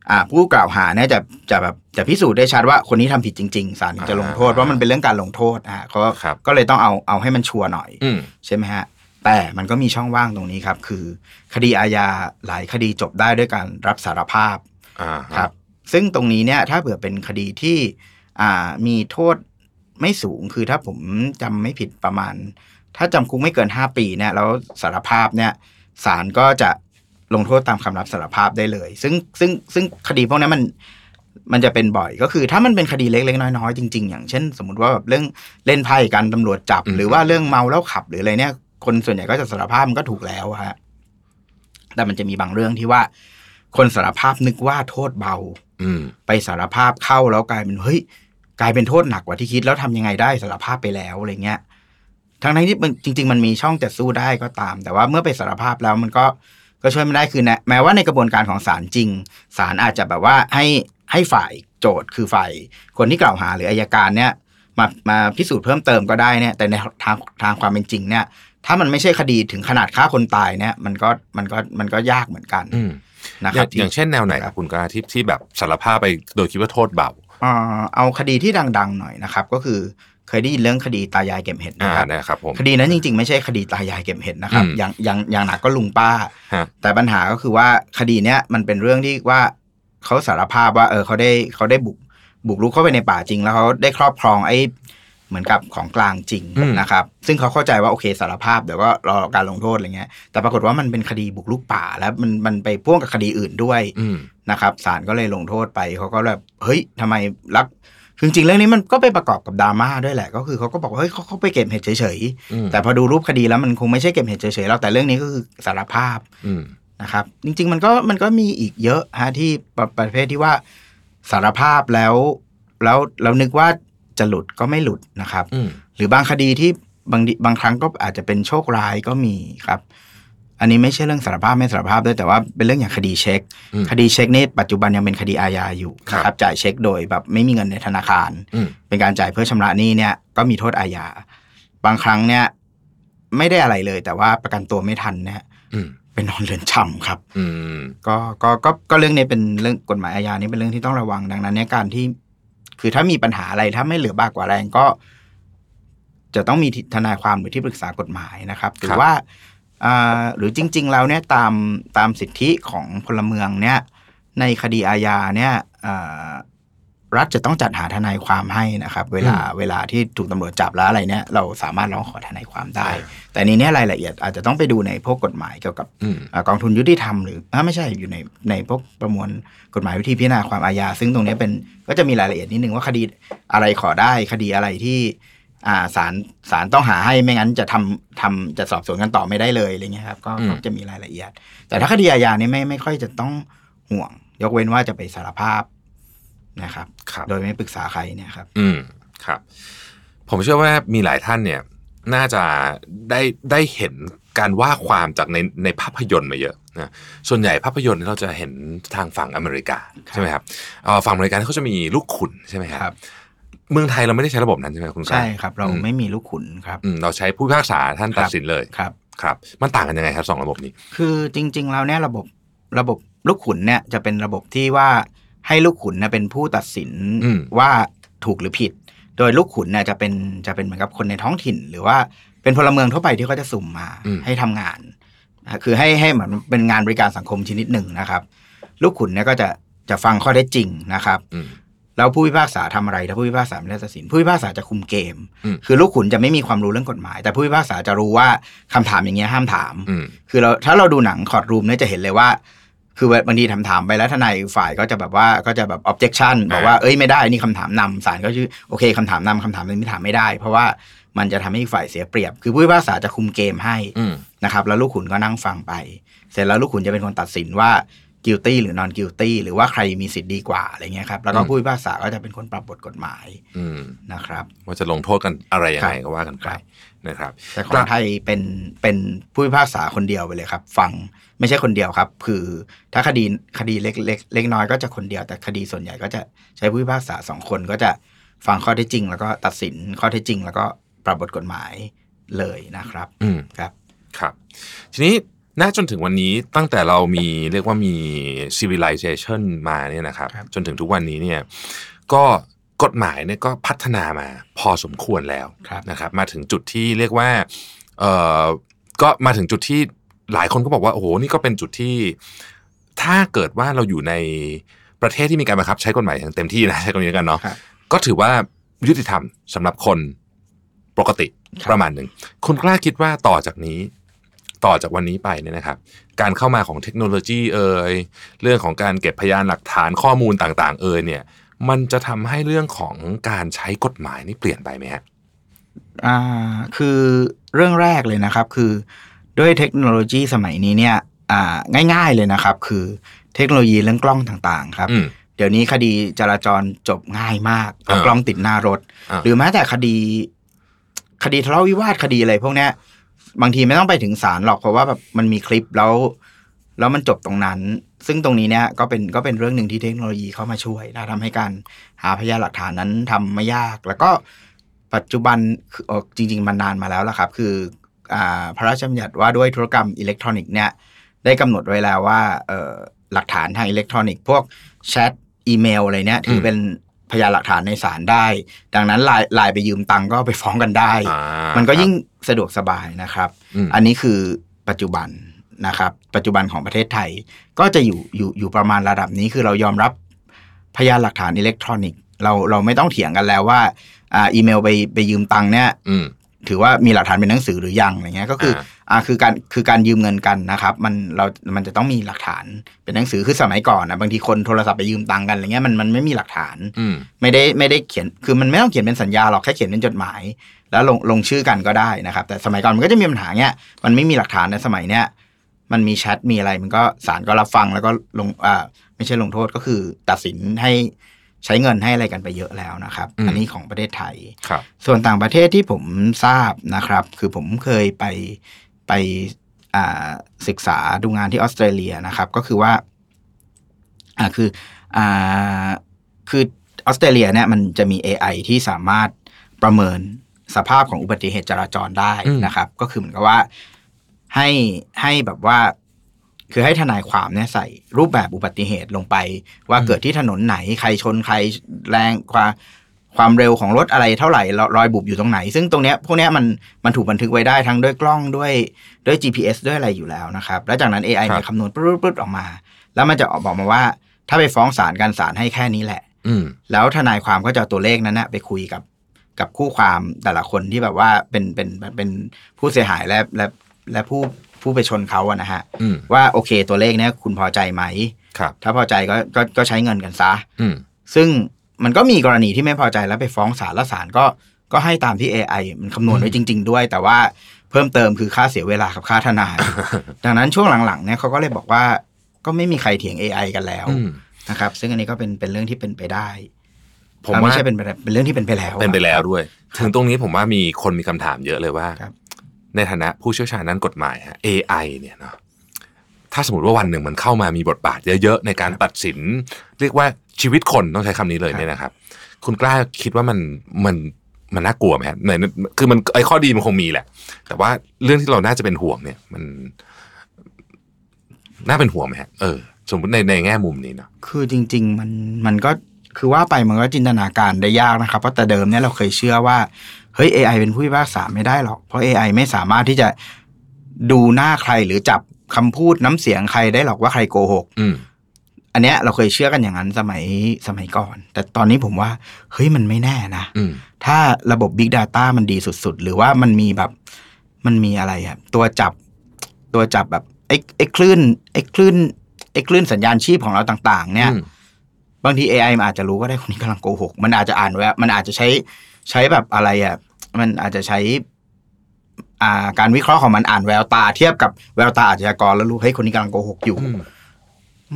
อ่าผู้กล่าวหาเนี่ยจะจะแบบ จะพิสูจน์ได้ชัดว่าคนนี้ทำผิดจริงๆศาลถึงจะลงโทษเพราะมันเป็นเรื่องการลงโทษนะฮะเขาครับก็เลยต้องเอาเอาให้มันชัวร์หน่อยอืมใช่ไหมฮะแต่มันก็มีช่องว่างตรงนี้ครับ คือ คดีอาญาหลายคดีจบได้ด้วยการรับสารภาพอ่าฮะครับ ซึ่งตรงนี้เนี่ยถ้าเผื่อเป็นคดีที่อ่ามีโทษไม่สูงคือถ้าผมจำไม่ผิดประมาณ ถ้าจำคุกไม่เกินห้าปีเนี่ยแล้วสารภาพเนี่ยศาลก็จะลงโทษตามคำรับสารภาพได้เลย ซึ่งซึ่งซึ่งคดีพวกนั้นมัน มันจะเป็นบ่อยก็คือถ้ามันเป็นคดีเล็กๆน้อยๆจริง ๆ อย่างเช่น สมมติว่าแบบเรื่องเล่นไพ่กันตำรวจจับ หรือว่าเรื่องเมาแล้วขับหรืออะไรเนี่ย คนส่วนใหญ่ก็จะสารภาพมันก็ถูกแล้วฮะแต่มันจะมีบางเรื่องที่ว่า คนสารภาพนึกว่าโทษเบา อืมไปสารภาพเข้าแล้วกลายเป็นเฮ้ยกลายเป็นโทษหนักกว่าที่คิดแล้วทำยังไงได้สารภาพไปแล้วอะไรเงี้ยทั้งนั้นที่มันจริง ๆ มันมีช่องจะสู้ได้ก็ตาม แต่ว่าเมื่อไปสารภาพแล้วมันก็ก็ช่วยไม่ได้คือนะแม้ว่าในกระบวนการของศาลจริงศาลอาจจะแบบว่าให้ ให้ฝ่ายโจทย์คือฝ่ายคนที่กล่าวหาหรืออายการเนี่ยมามาพิสูจน์เพิ่มเติมก็ได้เนี่ยแต่ในทางทางความเป็นจริงเนี่ยถ้ามันไม่ใช่คดีถึงขนาดฆ่าคนตายเนี่ยมันก็มันก็มันก็ยากเหมือนกันอืมนะอครัย่าบงอย่างเช่นแนวไหนครับคุณกล้าที่ที่แบบสารภาพไปโดยคิดว่าโทษเบาเอ่อเอาคดีที่ดัง ๆ หน่อยนะครับ ก็คือเคยได้ยินเรื่องคดีตายายเก็บเห็ดอ่านะครับนะครับผมคดีนั้นจริง ๆ ไม่ใช่คดีตายายเก็บเห็ดนะครับอืมอย่างอย่างอย่างหนักก็ลุงป้าฮะแต่ปัญหาก็คือว่าคดีเนี้ยมันเป็นเรื่องที่ว่า เขาสารภาพว่า เออเขาได้เขาได้บุกบุกรุกเข้าไปในป่าจริง แล้วเขาได้ครอบครองไอ้เหมือนกับของกลางจริงอืมนะครับ ซึ่งเขาเข้าใจว่าโอเคสารภาพเดี๋ยวก็รอการลงโทษอะไรเงี้ย แต่ปรากฏว่ามันเป็นคดีบุกรุกป่า แล้วมันมันไปพ่วงกับคดีอื่นด้วยอืมนะครับศาลก็เลยลงโทษไปเขาก็แบบเฮ้ยทำไมรักคือจริงๆเรื่องนี้มันก็ไปประกอบกับดราม่าด้วยแหละ ก็คือเขาก็บอกว่าเฮ้ยเขาเขาไปเก็บเห็ดเฉยอืมๆแต่พอดูรูปคดีแล้วมันคงไม่ใช่เก็บเห็ดเฉยๆแล้วแต่เรื่องนี้ก็คือสารภาพอืม นะครับ จริง ๆ มันก็มันก็มีอีกเยอะฮะที่ประประเภทที่ว่าสารภาพแล้วแล้วแล้วนึกว่าจะหลุดก็ไม่หลุดนะครับอืมหรือบางคดีที่บางทีบางครั้งก็อาจจะเป็นโชคร้ายก็มีครับ อันนี้ไม่ใช่เรื่องสารภาพไม่สารภาพด้วยแต่ว่าเป็นเรื่องอย่างคดีเช็คอืมคดีเช็คนี่ปัจจุบันยังเป็นคดีอาญาอยู่ครับนะครับจ่ายเช็คโดยแบบไม่มีเงินในธนาคารอืมเป็นการจ่ายเพื่อชำระหนี้เนี่ยก็มีโทษอาญาบางครั้งเนี่ย ไม่ได้อะไรเลย แต่ว่าประกันตัวไม่ทันเนี่ยอืม เป็นนอนเรือนจำครับอืมก็ก็ก็ก็เรื่องนี้เป็นเรื่องกฎหมายอาญานี่เป็นเรื่องที่ต้องระวังดังนั้นเนี่ยการที่ คือถ้ามีปัญหาอะไรถ้าไม่เหลือบากกว่าแรงก็ จะต้องมีทนายความหรือที่ปรึกษากฎหมายนะครับหรือว่าอ่าหรือจริง ๆ แล้วเนี่ยตามตามสิทธิของพลเมืองเนี่ย ในคดีอาญาเนี่ยอ่า รัฐจะต้องจัดหาทนายความให้นะครับ เวลาเวลาที่ถูกตำรวจจับแล้วอะไรเนี่ยเราสามารถร้องขอทนายความได้ แต่ในเนี้ยรายละเอียดอาจจะต้องไปดูในพวกกฎหมายเกี่ยวกับอืมอ่ากองทุนยุติธรรมหรืออ่าไม่ใช่อยู่ในในพวกประมวลกฎหมายวิธีพิจารณาความอาญา ซึ่งตรงเนี้ยเป็นก็จะมีรายละเอียดนิดนึงว่าคดีอะไรขอได้คดีอะไรที่อ่าศาลศาลต้องหาให้ไม่งั้นจะทำทำจะสอบสวนกันต่อไม่ได้เลยอะไรเงี้ยครับก็อืมก็จะมีรายละเอียด แต่ถ้าคดีอาญานี่ไม่ไม่ค่อยจะต้องห่วง ยกเว้นว่าจะไปสารภาพ นะครับครับโดยไม่ปรึกษาใครเนี่ยครับ อืมครับ ผมเชื่อว่ามีหลายท่านเนี่ย น่าจะได้ได้เห็นการว่าความจากในในภาพยนตร์มาเยอะนะส่วนใหญ่ภาพยนตร์เนี่ยเราจะเห็นทางฝั่งอเมริกาใช่ไหมครับเอ่อฝั่งอเมริกาเขาจะมีลูกขุนใช่ไหมครับครับ เมืองไทยเราไม่ได้ใช้ระบบนั้นใช่ไหมคุณกล้าใช่ครับ เราอืมไม่มีลูกขุนครับอืมเราใช้ผู้พิพากษาท่านตัดสินเลยครับครับ มันต่างกันยังไงครับสองระบบนี้ คือจริงๆแล้วเนี่ยระบบระบบลูกขุนเนี่ยจะเป็นระบบที่ว่า ให้ลูกขุนเนี่ยเป็นผู้ตัดสินอืมว่าถูกหรือผิด โดยลูกขุนเนี่ยจะเป็นจะเป็นเหมือนกับคนในท้องถิ่น หรือว่าเป็นพลเมืองทั่วไปที่เขาจะสุ่มมาอืมให้ทำงานนะคือให้ให้เหมือนเป็นงานบริการสังคมชนิดหนึ่งนะครับ ลูกขุนเนี่ยก็จะจะฟังข้อได้จริงนะครับอืมแล้วผู้พิพากษาทำอะไรถ้าผู้พิพากษาไม่ได้ตัดสินผู้พิพากษาจะคุมเกมอืมคือลูกขุนจะไม่มีความรู้เรื่องกฎหมาย แต่ผู้พิพากษาจะรู้ว่าคำถามอย่างเงี้ยห้ามถามอืมคือเราถ้าเราดูหนังคอร์ดรูมเนี่ยจะเห็นเลยว่า คือบางทีถามถามๆไปแล้วทนายฝ่ายก็จะแบบว่าก็จะแบบ objection อ่าบอกว่าเอ้ยไม่ได้นี่คำถามนำศาลก็ชื่อโอเคคำถามนำคำถามนี้ไม่ถามไม่ได้ เพราะว่ามันจะทำให้อีกฝ่ายเสียเปรียบ คือผู้พิพากษาจะคุมเกมให้อืมนะครับแล้วลูกขุนก็นั่งฟังไป เสร็จแล้วลูกขุนจะเป็นคนตัดสินว่า guilty หรือ non guilty หรือว่าใครมีสิทธิ์ดีกว่าอะไรเงี้ยครับแล้วก็อืมผู้พิพากษาก็จะเป็นคนปรับบทกฎหมายอืมนะครับว่าจะลงโทษกันอะไรยังไงครับก็ว่ากันไปครับนะครับแต่ของไทยเป็นเป็นผู้พิพากษาคนเดียวไปเลยครับ ฟัง ไม่ใช่คนเดียวครับ คือถ้าคดีคดีเล็กเล็กเล็กน้อยก็จะคนเดียวแต่คดีส่วนใหญ่ก็จะใช้ผู้พิพากษาสองคนก็จะฟังข้อเท็จจริง แล้วก็ตัดสินข้อเท็จจริง แล้วก็ปรับบทกฎหมายเลยนะครับ อืมครับครับ ทีนี้ณจนถึงวันนี้ตั้งแต่เรามีเรียกว่ามี civilization มาเนี่ยนะครับครับจนถึงทุกวันนี้เนี่ยก็กฎหมายเนี่ยก็พัฒนามาพอสมควรแล้วครับนะครับ มาถึงจุดที่เรียกว่าเอ่อก็มาถึงจุดที่ หลายคนก็บอกว่าโอ้โหนี่ก็เป็นจุดที่ ถ้าเกิดว่าเราอยู่ในประเทศที่มีการบังคับ ใช้กฎหมายอย่างเต็มที่นะใช้คำนี้แล้วกันเนาะครับก็ถือว่ายุติธรรมสำหรับคนปกติครับประมาณหนึ่งคุณกล้าคิดว่าต่อจากนี้ ต่อจากวันนี้ไปเนี่ยนะครับ การเข้ามาของเทคโนโลยีเอ่ยเรื่องของการเก็บพยานหลักฐานข้อมูลต่างๆ เอ่ยเนี่ย มันจะทำให้เรื่องของการใช้กฎหมายนี่เปลี่ยนไปไหมฮะอ่าคือเรื่องแรกเลยนะครับ คือ ด้วยเทคโนโลยีสมัยนี้เนี่ยอ่าง่าย ๆเลยนะครับ คือเทคโนโลยีเรื่องกล้องต่างๆ ครับอืมเดี๋ยวนี้คดีจราจรจบง่ายมากเอาอ่ากล้องติดหน้ารถอ่าหรือแม้แต่คดี คดีทะเลาะวิวาทคดีอะไรพวกเนี้ยบางทีไม่ต้องไปถึงศาลหรอกเพราะว่าแบบมันมีคลิปแล้ว แล้วมันจบตรงนั้น ซึ่งตรงนี้เนี่ยก็เป็นก็เป็นเรื่องหนึ่งที่เทคโนโลยีเข้ามาช่วยนะทำให้การหาพยานหลักฐานนั้นทำไม่ยาก แล้วก็ปัจจุบันคือเอ่อจริง ๆ มันนานมาแล้วละครับ คืออ่า พระราชบัญญัติว่าด้วยธุรกรรมอิเล็กทรอนิกส์เนี่ยได้กำหนดไว้แล้วว่าเอ่อหลักฐานทางอิเล็กทรอนิกส์พวกแชทอีเมลอะไรเนี่ยถือเป็นพยานหลักฐานในศาลได้ ดังนั้นไลน์ไลน์ไปยืมตังค์ก็ไปฟ้องกันได้อ่ามันก็ครับยิ่งสะดวกสบายนะครับอืมอันนี้คือปัจจุบันนะครับ ปัจจุบันของประเทศไทยก็จะอยู่อยู่อยู่ประมาณระดับนี้คือเรายอมรับพยานหลักฐานอิเล็กทรอนิกส์เราเราไม่ต้องเถียงกันแล้วว่าอ่าอีเมลไปไปยืมตังค์เนี่ยอืม ถือว่ามีหลักฐานเป็นหนังสือหรือยังอะไรเงี้ยก็คืออ่าอ่าคือการคือการยืมเงินกันนะครับมันเรามันจะต้องมีหลักฐานเป็นหนังสือคือสมัยก่อนนะบางทีคนโทรศัพท์ไปยืมตังค์กันอะไรเงี้ยมันมันไม่มีหลักฐานอืมไม่ได้ไม่ได้เขียนคือมันไม่ต้องเขียนเป็นสัญญาหรอกแค่เขียนเป็นจดหมาย แล้วลงลงชื่อกันก็ได้นะครับ แต่สมัยก่อนมันก็จะมีปัญหาเนี้ยมันไม่มีหลักฐานในสมัยเนี้ยมันมีแชทมีอะไรมันก็ศาลก็รับฟังแล้วก็ลงอ่าไม่ใช่ลงโทษก็คือตัดสินให้ ใช้เงินให้อะไรกันไปเยอะแล้วนะครับอืมอันนี้ของประเทศไทยครับ ส่วนต่างประเทศที่ผมทราบนะครับ คือผมเคยไปไปอ่าศึกษาดูงานที่ออสเตรเลียนะครับ ก็คือว่าอ่าคืออ่าคือออสเตรเลียเนี่ยมันจะมี AI ที่สามารถประเมินสภาพของอุบัติเหตุจราจรได้อืมนะครับ ก็คือเหมือนกับว่าให้ให้แบบว่า คือให้ทนายความเนี่ยใส่รูปแบบอุบัติเหตุลงไป ว่าเกิดที่ถนนไหนใครชนใครแรงความความเร็วของรถอะไรเท่าไหร่รรอยบุบอยู่ตรงไหน ซึ่งตรงเนี้ยพวกเนี้ยมันมันถูกบันทึกไว้ได้ทั้งด้วยกล้องด้วยด้วย GPS ด้วยอะไรอยู่แล้วนะครับ แล้วจากนั้น AI เนี่ยคำนวณปึ๊ดๆออกมา แล้วมันจะออกบอกมาว่า ถ้าไปฟ้องศาลการศาลให้แค่นี้แหละ อืมแล้วทนายความก็จะเอาตัวเลขนั้นนะไปคุยกับกับคู่ความแต่ละคนที่แบบว่าเป็นเป็นเป็นผู้เสียหายและและและผู้ผู้ ไปชนเขาอะนะฮะอืมว่าโอเคตัวเลขเนี้ยคุณพอใจไหมครับถ้าพอใจก็ก็ก็ใช้เงินกันซะอืมซึ่งมันก็มีกรณีที่ไม่พอใจแล้วไปฟ้องศาลแล้วศาลก็ก็ให้ตามที่ AI มันคำนวณไว้จริง ๆ ด้วย แต่ว่าเพิ่มเติมคือค่าเสียเวลากับค่าทนาย ดังนั้นช่วงหลังๆเนี่ยเขาก็เลยบอกว่าก็ไม่มีใครเถียง AI กันแล้วอืมนะครับ ซึ่งอันนี้ก็เป็นเป็นเรื่องที่เป็นไปได้ ผมอะว่าไม่ใช่เป็นไปได้เป็นเรื่องที่เป็นไปแล้ว เป็นไปแล้วด้วย ถึงตรงนี้ผมว่ามีคนมีคำถามเยอะเลยว่าครับ ในฐานะผู้เชี่ยวชาญด้านกฎหมายฮะ AI เนี่ยเนาะถ้าสมมติว่าวันหนึ่งมันเข้ามามีบทบาทเยอะๆ ในการตัดสิน เรียกว่าชีวิตคนต้องใช้คำนี้เลยเนี่ยนะครับ คุณกล้าคิดว่ามันมันมันน่ากลัวไหมครับในคือมันไอ้ข้อดีมันคงมีแหละ แต่ว่าเรื่องที่เราน่าจะเป็นห่วงเนี่ย มันน่าเป็นห่วงไหมฮะเออสมมติในในแง่มุมนี้เนาะคือจริง ๆ มันมันก็คือว่าไปมันก็จินตนาการได้ยากนะครับเพราะแต่เดิมเนี่ยเราเคยเชื่อว่า เฮ้ย AI เป็นผู้พิพากษาไม่ได้หรอก เพราะ AI ไม่สามารถที่จะดูหน้าใครหรือจับคำพูดน้ำเสียงใครได้หรอกว่าใครโกหกอืมอันเนี้ยเราเคยเชื่อกันอย่างนั้นสมัยสมัยก่อน แต่ตอนนี้ผมว่า เฮ้ยมันไม่แน่นะอืมถ้าระบบ Big Data มันดีสุด ๆ หรือว่ามันมีแบบมันมีอะไรอะตัวจับตัวจับแบบไอ้ไอ้คลื่นไอ้คลื่นไอ้คลื่นสัญญาณชีพของเราต่าง ๆ เนี่ยอืมบางที AI มันอาจจะรู้ก็ได้คนนี้กำลังโกหก มันอาจจะอ่านแววมันอาจจะใช้ ใช้แบบอะไรอะมันอาจจะใช้อ่าการวิเคราะห์ของมันอ่านแววตาเทียบกับแววตาอาชญากรแล้วรู้เฮ้ยคนนี้กำลังโกหกอยู่อืม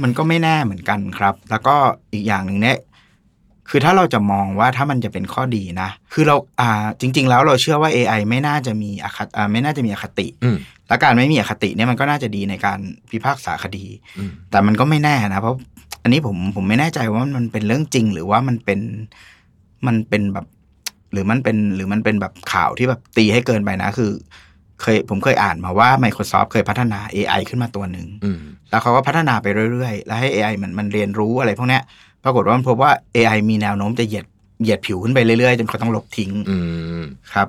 มันก็ไม่แน่เหมือนกันครับ แล้วก็อีกอย่างหนึ่งเนี่ยคือถ้าเราจะมองว่าถ้ามันจะเป็นข้อดีนะ คือเราอ่าจริง ๆ แล้วเราเชื่อว่า AI ไม่น่าจะมีอคติอ่าไม่น่าจะมีอคติอืมและการไม่มีอคติเนี่ยมันก็น่าจะดีในการพิพากษาคดีอืมแต่มันก็ไม่แน่นะ เพราะอันนี้ผมผมไม่แน่ใจว่ามันเป็นเรื่องจริง หรือว่ามันเป็นมันเป็นแบบ หรือมันเป็นหรือมันเป็นแบบข่าวที่แบบตีให้เกินไปนะ คือ เคยผมเคยอ่านมาว่า Microsoft เคยพัฒนา AI ขึ้นมาตัวหนึ่งอืมแล้วเขาก็พัฒนาไปเรื่อย ๆ แล้วให้ AI มันมันเรียนรู้อะไรพวกเนี้ยปรากฏว่ามันพบว่า AI มีแนวโน้มจะเหยียดเหยียดผิวขึ้นไปเรื่อยๆ จนเขาต้องลบทิ้งอืมครับ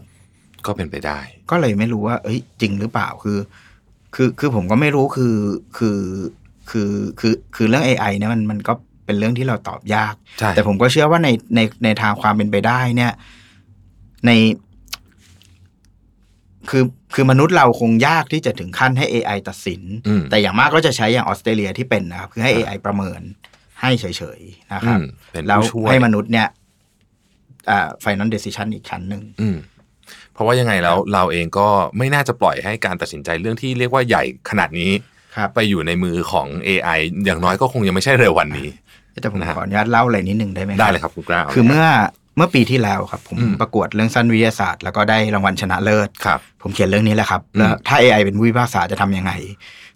ก็เป็นไปได้ ก็เลยไม่รู้ว่า เอ้ย จริงหรือเปล่าคือ คือคือผมก็ไม่รู้คือคือคือคือคือเรื่อง AI เนี่ยมันมันก็เป็นเรื่องที่เราตอบยากใช่แต่ผมก็เชื่อว่าในในในทางความเป็นไปได้เนี่ย ใน คือคือมนุษย์เราคงยากที่จะถึงขั้นให้ AI ตัดสินอืมแต่อย่างมากก็จะใช้อย่างออสเตรเลียที่เป็นนะครับ คือให้ AI ประเมินให้เฉยๆนะคอืรับมเป็นแล้วผู้ช่วยให้มนุษย์เนี่ยอ่า final decision อีกชั้นหนึ่งอืมเพราะว่ายังไงแล้วเราเองก็ไม่น่าจะปล่อยให้การตัดสินใจเรื่องที่เรียกว่าใหญ่ขนาดนี้ครับไปอยู่ในมือของ AI อย่างน้อยก็คงยังไม่ใช่เร็ววันนี้แต่ผมนะฮะขออนุญาตเล่าอะไรนิดหนึ่งได้ไหมได้เลยครับคุณกล้าคือเมื่อ เมื่อปีที่แล้วครับผมอืมประกวดเรื่องสั้นวิทยาศาสตร์ แล้วก็ได้รางวัลชนะเลิศครับผมเขียนเรื่องนี้แหละครับอืมแล้วถ้า AI เป็นผู้พิพากษาจะทำยังไง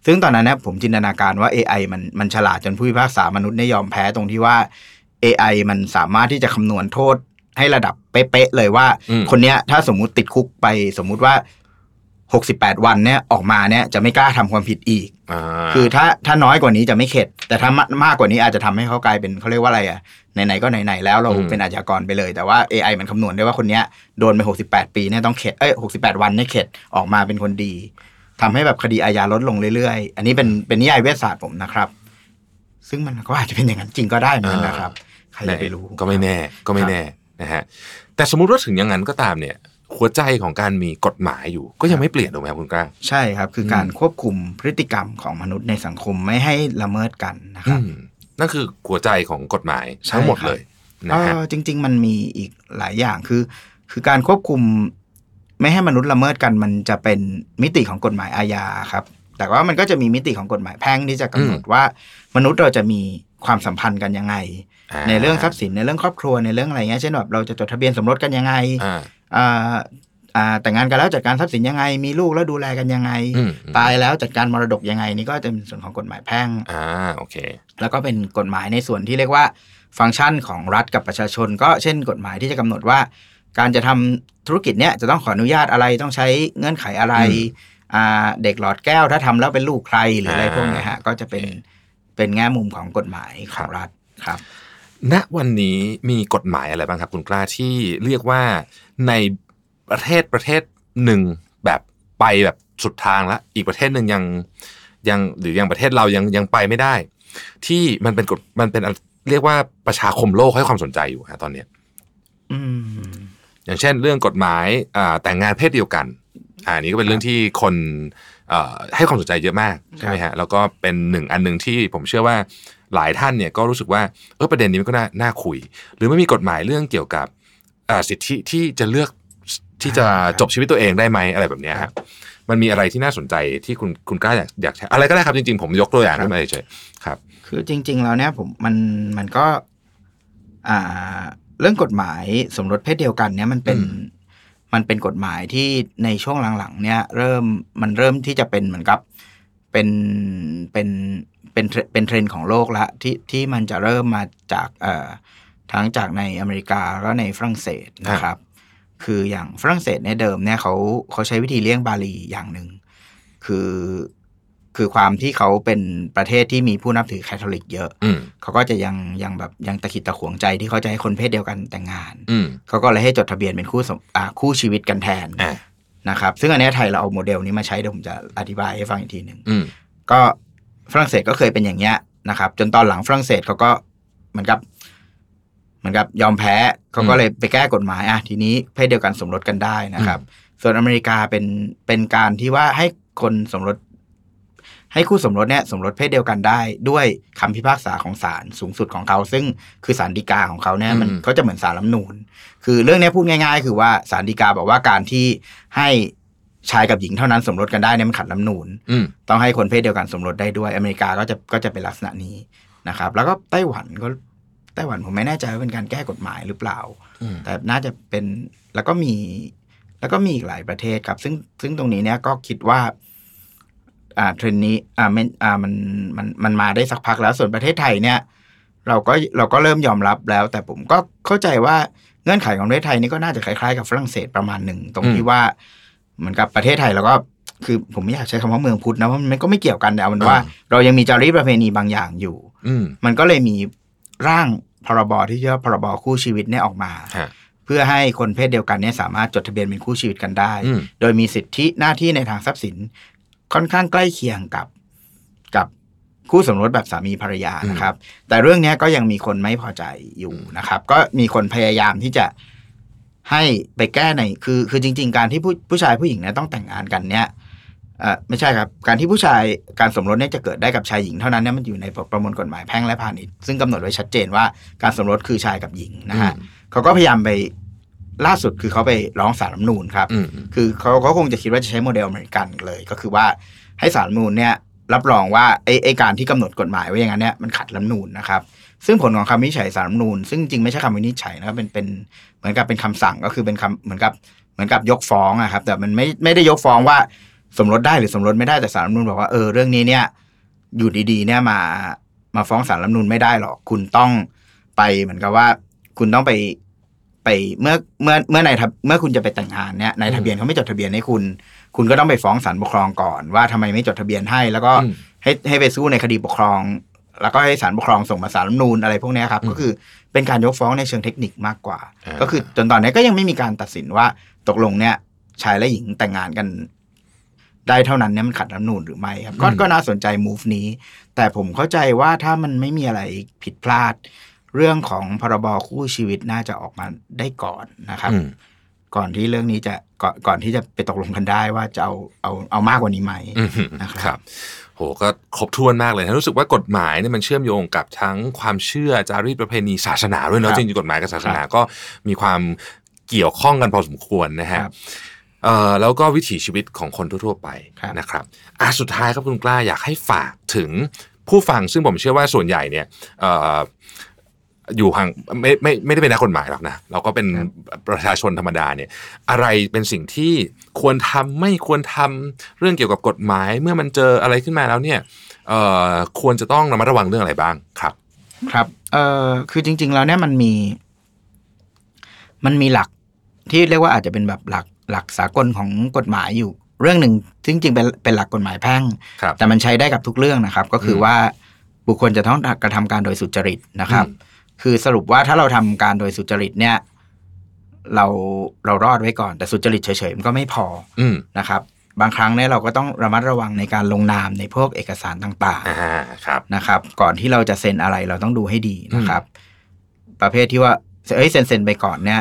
ซึ่งตอนนั้นเนะผมจินตนาการว่า AI มันมันฉลาดจนผู้พิพากษามนุษย์เนี่ยยอมแพ้ตรงที่ว่า AI มันสามารถที่จะคำนวณโทษให้ระดับเป๊ะๆเลยว่าอืมคนเนี้ยถ้าสมมุติติดคุกไป สมมุติว่า 68 วันเนี่ยออกมาเนี่ยจะไม่กล้าทำความผิดอีกอ่าคือถ้าถ้าน้อยกว่านี้จะไม่เข็ด แต่ถ้ามามากกว่านี้อาจจะทำให้เขากลายเป็นเขาเรียกว่าอะไรอะไหนๆก็ไหนๆแล้วเราอืมเป็นอาชญากรไปเลย แต่ว่า AI มันคำนวณได้ว่าคนเนี้ยโดนไป 68 ปีเนี่ยต้องเข็ดเอ้ย68 วันเนี่ยเข็ดออกมาเป็นคนดีทำให้แบบคดีอาญาลดลงเรื่อยๆ อันนี้เป็นเป็นนิยายวิทยาศาสตร์ผมนะครับ ซึ่งมันก็อาจจะเป็นอย่างนั้นจริงก็ได้เหมือนกันนะครับใครจะไปรู้ก็ไม่แน่ก็ไม่แน่นะฮะแต่สมมุติว่าถึงอย่างนั้นก็ตามเนี่ย หัวใจของการมีกฎหมายอยู่ ก็ยังไม่เปลี่ยนถูกไหมครับคุณกล้าใช่ครับ คืออมการควบคุมพฤติกรรมของมนุษย์ในสังคมไม่ให้ละเมิดกันนะคอืรับมนั่นคือหัวใจของกฎหมายใช่ทั้งหมดครับเลยนะฮะเออจริง ๆ มันมีอีกหลายอย่างคือ คือการควบคุมไม่ให้มนุษย์ละเมิดกันมันจะเป็นมิติของกฎหมายอาญาครับ แต่ว่ามันก็จะมีมิติของกฎหมายแพ่งที่จะกำหนดว่า มนุษย์เราจะมีความสัมพันธ์กันยังไงาในเรื่องทรัพย์สินในเรื่องครอบครัวในเรื่องอะไรเงี้ยเช่นแบบเราจะจดทะเบียนสมรสกันยังไงอ่าอ่าอ่า แต่งงานกันแล้วจัดการทรัพย์สินยังไง มีลูกแล้วดูแลกันยังไงอืมตายแล้วจัดการมรดกยังไง นี่ก็จะเป็นส่วนของกฎหมายแพ่งอ่าโอเค แล้วก็เป็นกฎหมายในส่วนที่เรียกว่าฟังก์ชันของรัฐกับประชาชน ก็เช่นกฎหมายที่จะกำหนดว่า การจะทำธุรกิจเนี้ยจะต้องขออนุญาตอะไรต้องใช้เงื่อนไขอะไรอืมอ่าเด็กหลอดแก้วถ้าทำแล้วเป็นลูกใครหรืออะไรอ่าพวกเนี้ยฮะก็จะเป็นโอเคเป็นแง่มุมของกฎหมายขครัองบรัฐครับ ณวันนี้มีกฎหมายอะไรบ้างครับ คุณกล้าที่เรียกว่า ในประเทศประเทศหนึ่งแบบไปแบบสุดทางแล้วอีกประเทศหนึ่งยังยังหรือยังประเทศเรายังยังไปไม่ได้ ที่มันเป็นกฎมันเป็นเรียกว่าประชาคมโลกให้ความสนใจอยู่ฮะตอนเนี้ยอืมอย่างเช่น เรื่องกฎหมายอ่าแต่งงานเพศเดียวกันอ่าอันนี้ก็เป็นเรื่องที่คนเอ่อให้ความสนใจเยอะมากใช่ไหมฮะแล้วก็เป็นหนึ่งอันหนึ่งที่ผมเชื่อว่าหลายท่านเนี่ยก็รู้สึกว่าเออประเด็นนี้มันก็น่าน่าคุย หรือไม่มีกฎหมายเรื่องเกี่ยวกับอ่า สิทธิที่จะเลือกที่จะจบชีวิตตัวเองได้ไหมอะไรแบบเนี้ยครัฮะบมันมีอะไรที่น่าสนใจที่คุณคุณกล้าอยากอยากแชร์อะไรก็ได้ครับจริงๆ ผมยกตัวอย่างครับขึ้นมาเฉยๆครับ คือจริง ๆ แล้วเนี่ยผมมันมันก็ อ่า เรื่องกฎหมายสมรสเพศเดียวกัน เนี่ยมันเป็นอืมมันเป็นกฎหมายที่ในช่วงหลังๆ เนี่ย เริ่มมันเริ่มที่จะเป็นเหมือนกับเป็นเป็นเป็นเทรเป็นเทรนด์ของโลกละที่ที่มันจะเริ่มมาจากเอ่อ ทั้งจากในอเมริกาแล้วก็ในฝรั่งเศสนะครับ คืออย่างฝรั่งเศสเนี่ยเดิมเนี่ยเขาเขาใช้วิธีเลี่ยงบาลีอย่างหนึ่งคือคือความที่เขาเป็นประเทศที่มีผู้นับถือคาทอลิกเยอะอืมเขาก็จะยังยังแบบยังตะขิดตะขวงใจที่เขาจะให้คนเพศเดียวกันแต่งงานอืมเขาก็เลยให้จดทะเบียนเป็นคู่สมอ่าคู่ชีวิตกันแทนอ่านะครับ ซึ่งอันเนี้ยไทยเราเอาโมเดลนี้มาใช้เดี๋ยวผมจะอธิบายให้ฟังอีกทีหนึ่งอืมก็ฝรั่งเศสก็เคยเป็นอย่างเงี้ยนะครับ จนตอนหลังฝรั่งเศสเขาก็เหมือนกับ เหมือนกับยอมแพ้เขาก็เลยไปแก้กฎหมายอะทีนี้เพศเดียวกันสมรสกันได้นะครับ ส่วนอเมริกาเป็นเป็นการที่ว่าให้คนสมรส ให้คู่สมรสเนี่ยสมรสเพศเดียวกันได้ ด้วยคำพิพากษาของศาลสูงสุดของเขา ซึ่งคือศาลฎีกาของเขาเนี่ยมันอืมก็จะเหมือนศาลรัฐธรรมนูญคือเรื่องเนี้ยพูดง่าย ๆ คือว่าศาลฎีกาบอกว่าการที่ให้ชายกับหญิงเท่านั้นสมรสกันได้เนี่ยมันขัดรัฐธรรมนูญอืมต้องให้คนเพศเดียวกันสมรสได้ด้วย อเมริกาก็จะก็จะเป็นลักษณะนี้นะครับ แล้วก็ไต้หวันก็ ไต้หวันผมไม่แน่ใจว่าเป็นการแก้กฎหมายหรือเปล่าอืมแต่น่าจะเป็นแล้วก็มีแล้วก็มีอีกหลายประเทศครับ ซึ่งซึ่งตรงนี้เนี่ยก็คิดว่าอ่าเทรนด์นี้อ่ามันอ่ามันมันมันมาได้สักพักแล้วส่วนประเทศไทยเนี่ย เราก็เราก็เริ่มยอมรับแล้ว แต่ผมก็เข้าใจว่าเงื่อนไขของประเทศไทยนี่ก็น่าจะคล้ายๆกับฝรั่งเศสประมาณหนึ่งตรงที่ว่าเหมือนกับประเทศไทยเราก็คือผมไม่อยากใช้คำว่าเมืองพุทธนะเพราะมันก็ไม่เกี่ยวกันแต่เอาเป็นว่า เรายังมีจารีตประเพณีบางอย่างอยู่อืมมันก็เลยมี ร่างพรบที่ชื่อว่าพรบคู่ชีวิตเนี่ยออกมาฮะเพื่อให้คนเพศเดียวกันเนี่ยสามารถจดทะเบียนเป็นคู่ชีวิตกันได้อืมโดยมีสิทธิหน้าที่ในทางทรัพย์สิน ค่อนข้างใกล้เคียงกับกับคู่สมรสแบบสามีภรรยานะครับ แต่เรื่องเนี้ยก็ยังมีคนไม่พอใจอยู่นะครับ ก็มีคนพยายามที่จะให้ไปแก้ในคือ คือจริง ๆ การที่ผู้ผู้ชายผู้หญิงเนี่ยต้องแต่งงานกันเนี่ยเอ่อไม่ใช่ครับ การที่ผู้ชายการสมรสเนี่ยจะเกิดได้กับชายหญิงเท่านั้นเนี่ยมันอยู่ในประมวลกฎหมายแพ่งและพาณิชย์ซึ่งกำหนดไว้ชัดเจนว่าการสมรสคือชายกับหญิงนะฮะอืมเขาก็พยายามไปล่าสุดคือเขาไปร้องศาลรัฐธรรมนูญครับอืมอืมคือเขาเขาคงจะคิดว่าจะใช้โมเดลอเมริกันเลย ก็คือว่าให้ศาลรัฐธรรมนูญเนี่ยรับรองว่าไอ้ไอ้การที่กำหนดกฎหมายไว้อย่างนั้นเนี่ยมันขัดรัฐธรรมนูญนะครับ ซึ่งผลของคำวินิจฉัยศาลรัฐธรรมนูญซึ่งจริงไม่ใช่คำวินิจฉัยนะครับเป็นเป็นเหมือนกับเป็นคำสั่งก็คือเป็นคำเหมือนกับเหมือนกับยกฟ้องอะครับ แต่มันไม่ไม่ได้ยกฟ้องว่า สมรสได้หรือสมรสไม่ได้แต่ศาลรัฐธรรมนูญบอกว่าเออเรื่องนี้เนี่ยอยู่ดีๆ เนี่ยมามาฟ้องศาลรัฐธรรมนูญไม่ได้หรอกคุณต้องไปเหมือนกับว่า คุณต้องไปไปเมื่อเมื่อเมื่อในทะเมื่อคุณจะไปแต่งงานเนี่ยในทะเบียนเขาไม่จดทะเบียนให้คุณ คุณก็ต้องไปฟ้องศาลปกครองก่อน ว่าทำไมไม่จดทะเบียนให้ แล้วก็อืมให้ให้ไปสู้ในคดีปกครอง แล้วก็ให้ศาลปกครองส่งมาศาลรัฐธรรมนูญอะไรพวกเนี้ยครับอืมก็คือเป็นการยกฟ้องในเชิงเทคนิคมากกว่าอ่า ก็คือจนตอนนี้ก็ยังไม่มีการตัดสินว่าตกลงเนี่ยชายและหญิงแต่งงานกัน ได้เท่านั้นเนี่ยมันขัดรัฐธรรมนูญหรือไม่ครับก็ก็น่าสนใจ move นี้ แต่ผมเข้าใจว่าถ้ามันไม่มีอะไรผิดพลาด เรื่องของพรบคู่ชีวิตน่าจะออกมาได้ก่อนนะครับอืมก่อนที่เรื่องนี้จะก่อนก่อนที่จะไปตกลงกันได้ว่าจะเอาเอาเอามากกว่านี้ไหมอืมนะครับครับ โหก็ครบถ้วนมากเลยนะรู้สึกว่ากฎหมายเนี่ยมันเชื่อมโยงกับทั้งความเชื่อจารีตประเพณีศาสนาด้วยเนาะครับจริงๆกฎหมายกับศาสนาก็มีความเกี่ยวข้องกันพอสมควรนะฮะครับเอ่อ แล้วก็วิถีชีวิตของคนทั่วๆไปครับนะครับอะสุดท้ายครับคุณกล้าอยากให้ฝากถึงผู้ฟังซึ่งผมเชื่อว่าส่วนใหญ่เนี่ยเอ่ออยู่ห่างไม่ไม่ไม่ได้เป็นนักกฎหมายหรอกนะ เราก็เป็นประชาชนธรรมดาเนี่ย อะไรเป็นสิ่งที่ควรทำไม่ควรทำเรื่องเกี่ยวกับกฎหมาย เมื่อมันเจออะไรขึ้นมาแล้วเนี่ยเอ่อควรจะต้องระมัดระวังเรื่องอะไรบ้างครับ ครับเอ่อคือจริง ๆ แล้วเนี่ยมันมี มันมีหลักที่เรียกว่าอาจจะเป็นแบบหลัก หลักสากลของกฎหมายอยู่ เรื่องหนึ่งซึ่งจริงๆเป็นเป็นหลักกฎหมายแพ่งครับแต่มันใช้ได้กับทุกเรื่องนะครับ ก็คืออมว่าบุคคลจะต้องกระทำการโดยสุจริตนะครับอืมคือสรุปว่าถ้าเราทำการโดยสุจริตเนี่ย เราเรารอดไว้ก่อน แต่สุจริตเฉยๆมันก็ไม่พออืมนะครับ บางครั้งเนี่ยเราก็ต้องระมัดระวังในการลงนามในพวกเอกสารต่างๆอ่าครับนะครับ ก่อนที่เราจะเซ็นอะไรเราต้องดูให้ดีนะครับ ประเภทที่ว่าเอ้ยเซ็นเซ็นไปก่อนเนี่ย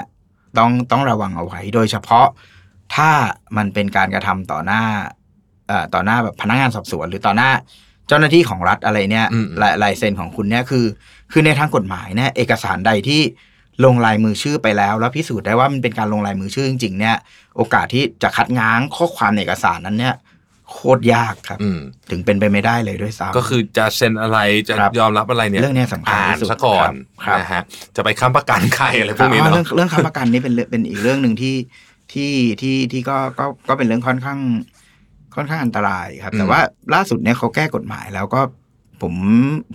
ต้องต้องระวังเอาไว้ โดยเฉพาะถ้ามันเป็นการกระทำต่อหน้าเอ่อต่อหน้าแบบพนักงานสอบสวน หรือต่อหน้าเจ้าหน้าที่ของรัฐอะไรเนี่ยอืมลายลายเซ็นของคุณเนี่ยคือ คือในทางกฎหมายเนี่ยเอกสารใดที่ลงลายมือชื่อไปแล้ว แล้วพิสูจน์ได้ว่ามันเป็นการลงลายมือชื่อจริง ๆ เนี่ย โอกาสที่จะคัดง้างข้อความในเอกสารนั้นเนี่ย โคตรยากครับอืมถึงเป็นไปไม่ได้เลยด้วยซ้ำก็คือจะเซ็นอะไรจะครับยอมรับอะไรเนี่ยเรื่องเนี้ยสำคัญอ่านที่สุดซะก่อนครับนะฮะจะไปค้ำประกันใครอะไรพวกนี้อ่าเนาะเรื่องเรื่องค้ำประกันนี่เป็นเรื่องเป็นอีกเรื่องหนึ่งที่ที่ที่ที่ก็ก็ก็เป็นเรื่องค่อนข้าง ค่อนข้างอันตรายครับ แต่ว่าล่าสุดเนี่ยเขาแก้กฎหมายแล้วก็ผม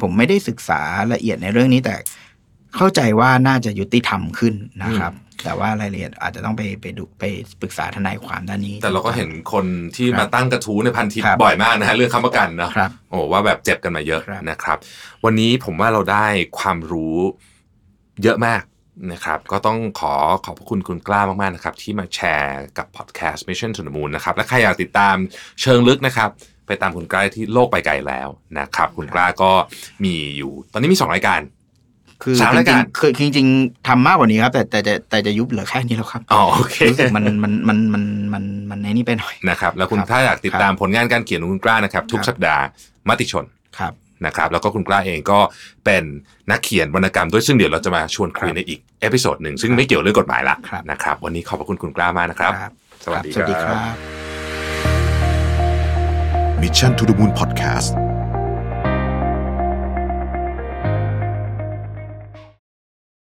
ผมไม่ได้ศึกษาละเอียดในเรื่องนี้แต่เข้าใจว่าน่าจะยุติธรรมขึ้นนะครับ แต่ว่ารายละเอียดอาจจะต้องไปไปดูไปปรึกษาทนายความด้านนี้ แต่เราก็เห็นคนที่ครับมาตั้งกระทู้ในพันทิปครับบ่อยมากนะฮะเรื่องค้ำประกันเนาะครับโอ้ว่าแบบเจ็บกันมาเยอะครับนะครับ วันนี้ผมว่าเราได้ความรู้เยอะมากนะครับก็ต้องขอขอบพระคุณคุณกล้ามาก ๆ นะครับ ที่มาแชร์กับพอดแคสต์ Mission to the Moon นะครับ และใครอยากติดตามเชิงลึกนะครับ ไปตามคุณกล้าที่โลกไปไกลแล้วนะครับ คุณกล้าก็มีอยู่ ตอนนี้มีสองรายการ คือสามจรายริกางรคือจริงๆทำมากกว่านี้ครับแต่แต่แต่แต่จะยุบเหลือแค่นี้แล้วครับอ๋อโอเครู้สึกมันมันมันมันมันมันในนี่ไปหน่อยนะครับ แล้วคุณครับถ้าอยากติดตามผลงานการเขียนของคุณกล้านะครับ ทุกครับสัปดาห์มติชนครับนะครับแล้วก็คุณกล้าเองก็เป็นนักเขียนวรรณกรรมด้วยซึ่งเดี๋ยวเราจะมาชวนคุยครับในอีก episode หนึ่งซึ่งไม่เกี่ยวเรื่องกฎหมายละครับนะครับวันนี้ขอบพระคุณคุณกล้ามากนะครับครับสวัสดีสวัสดีคครัรับบ Mission to the Moon Podcast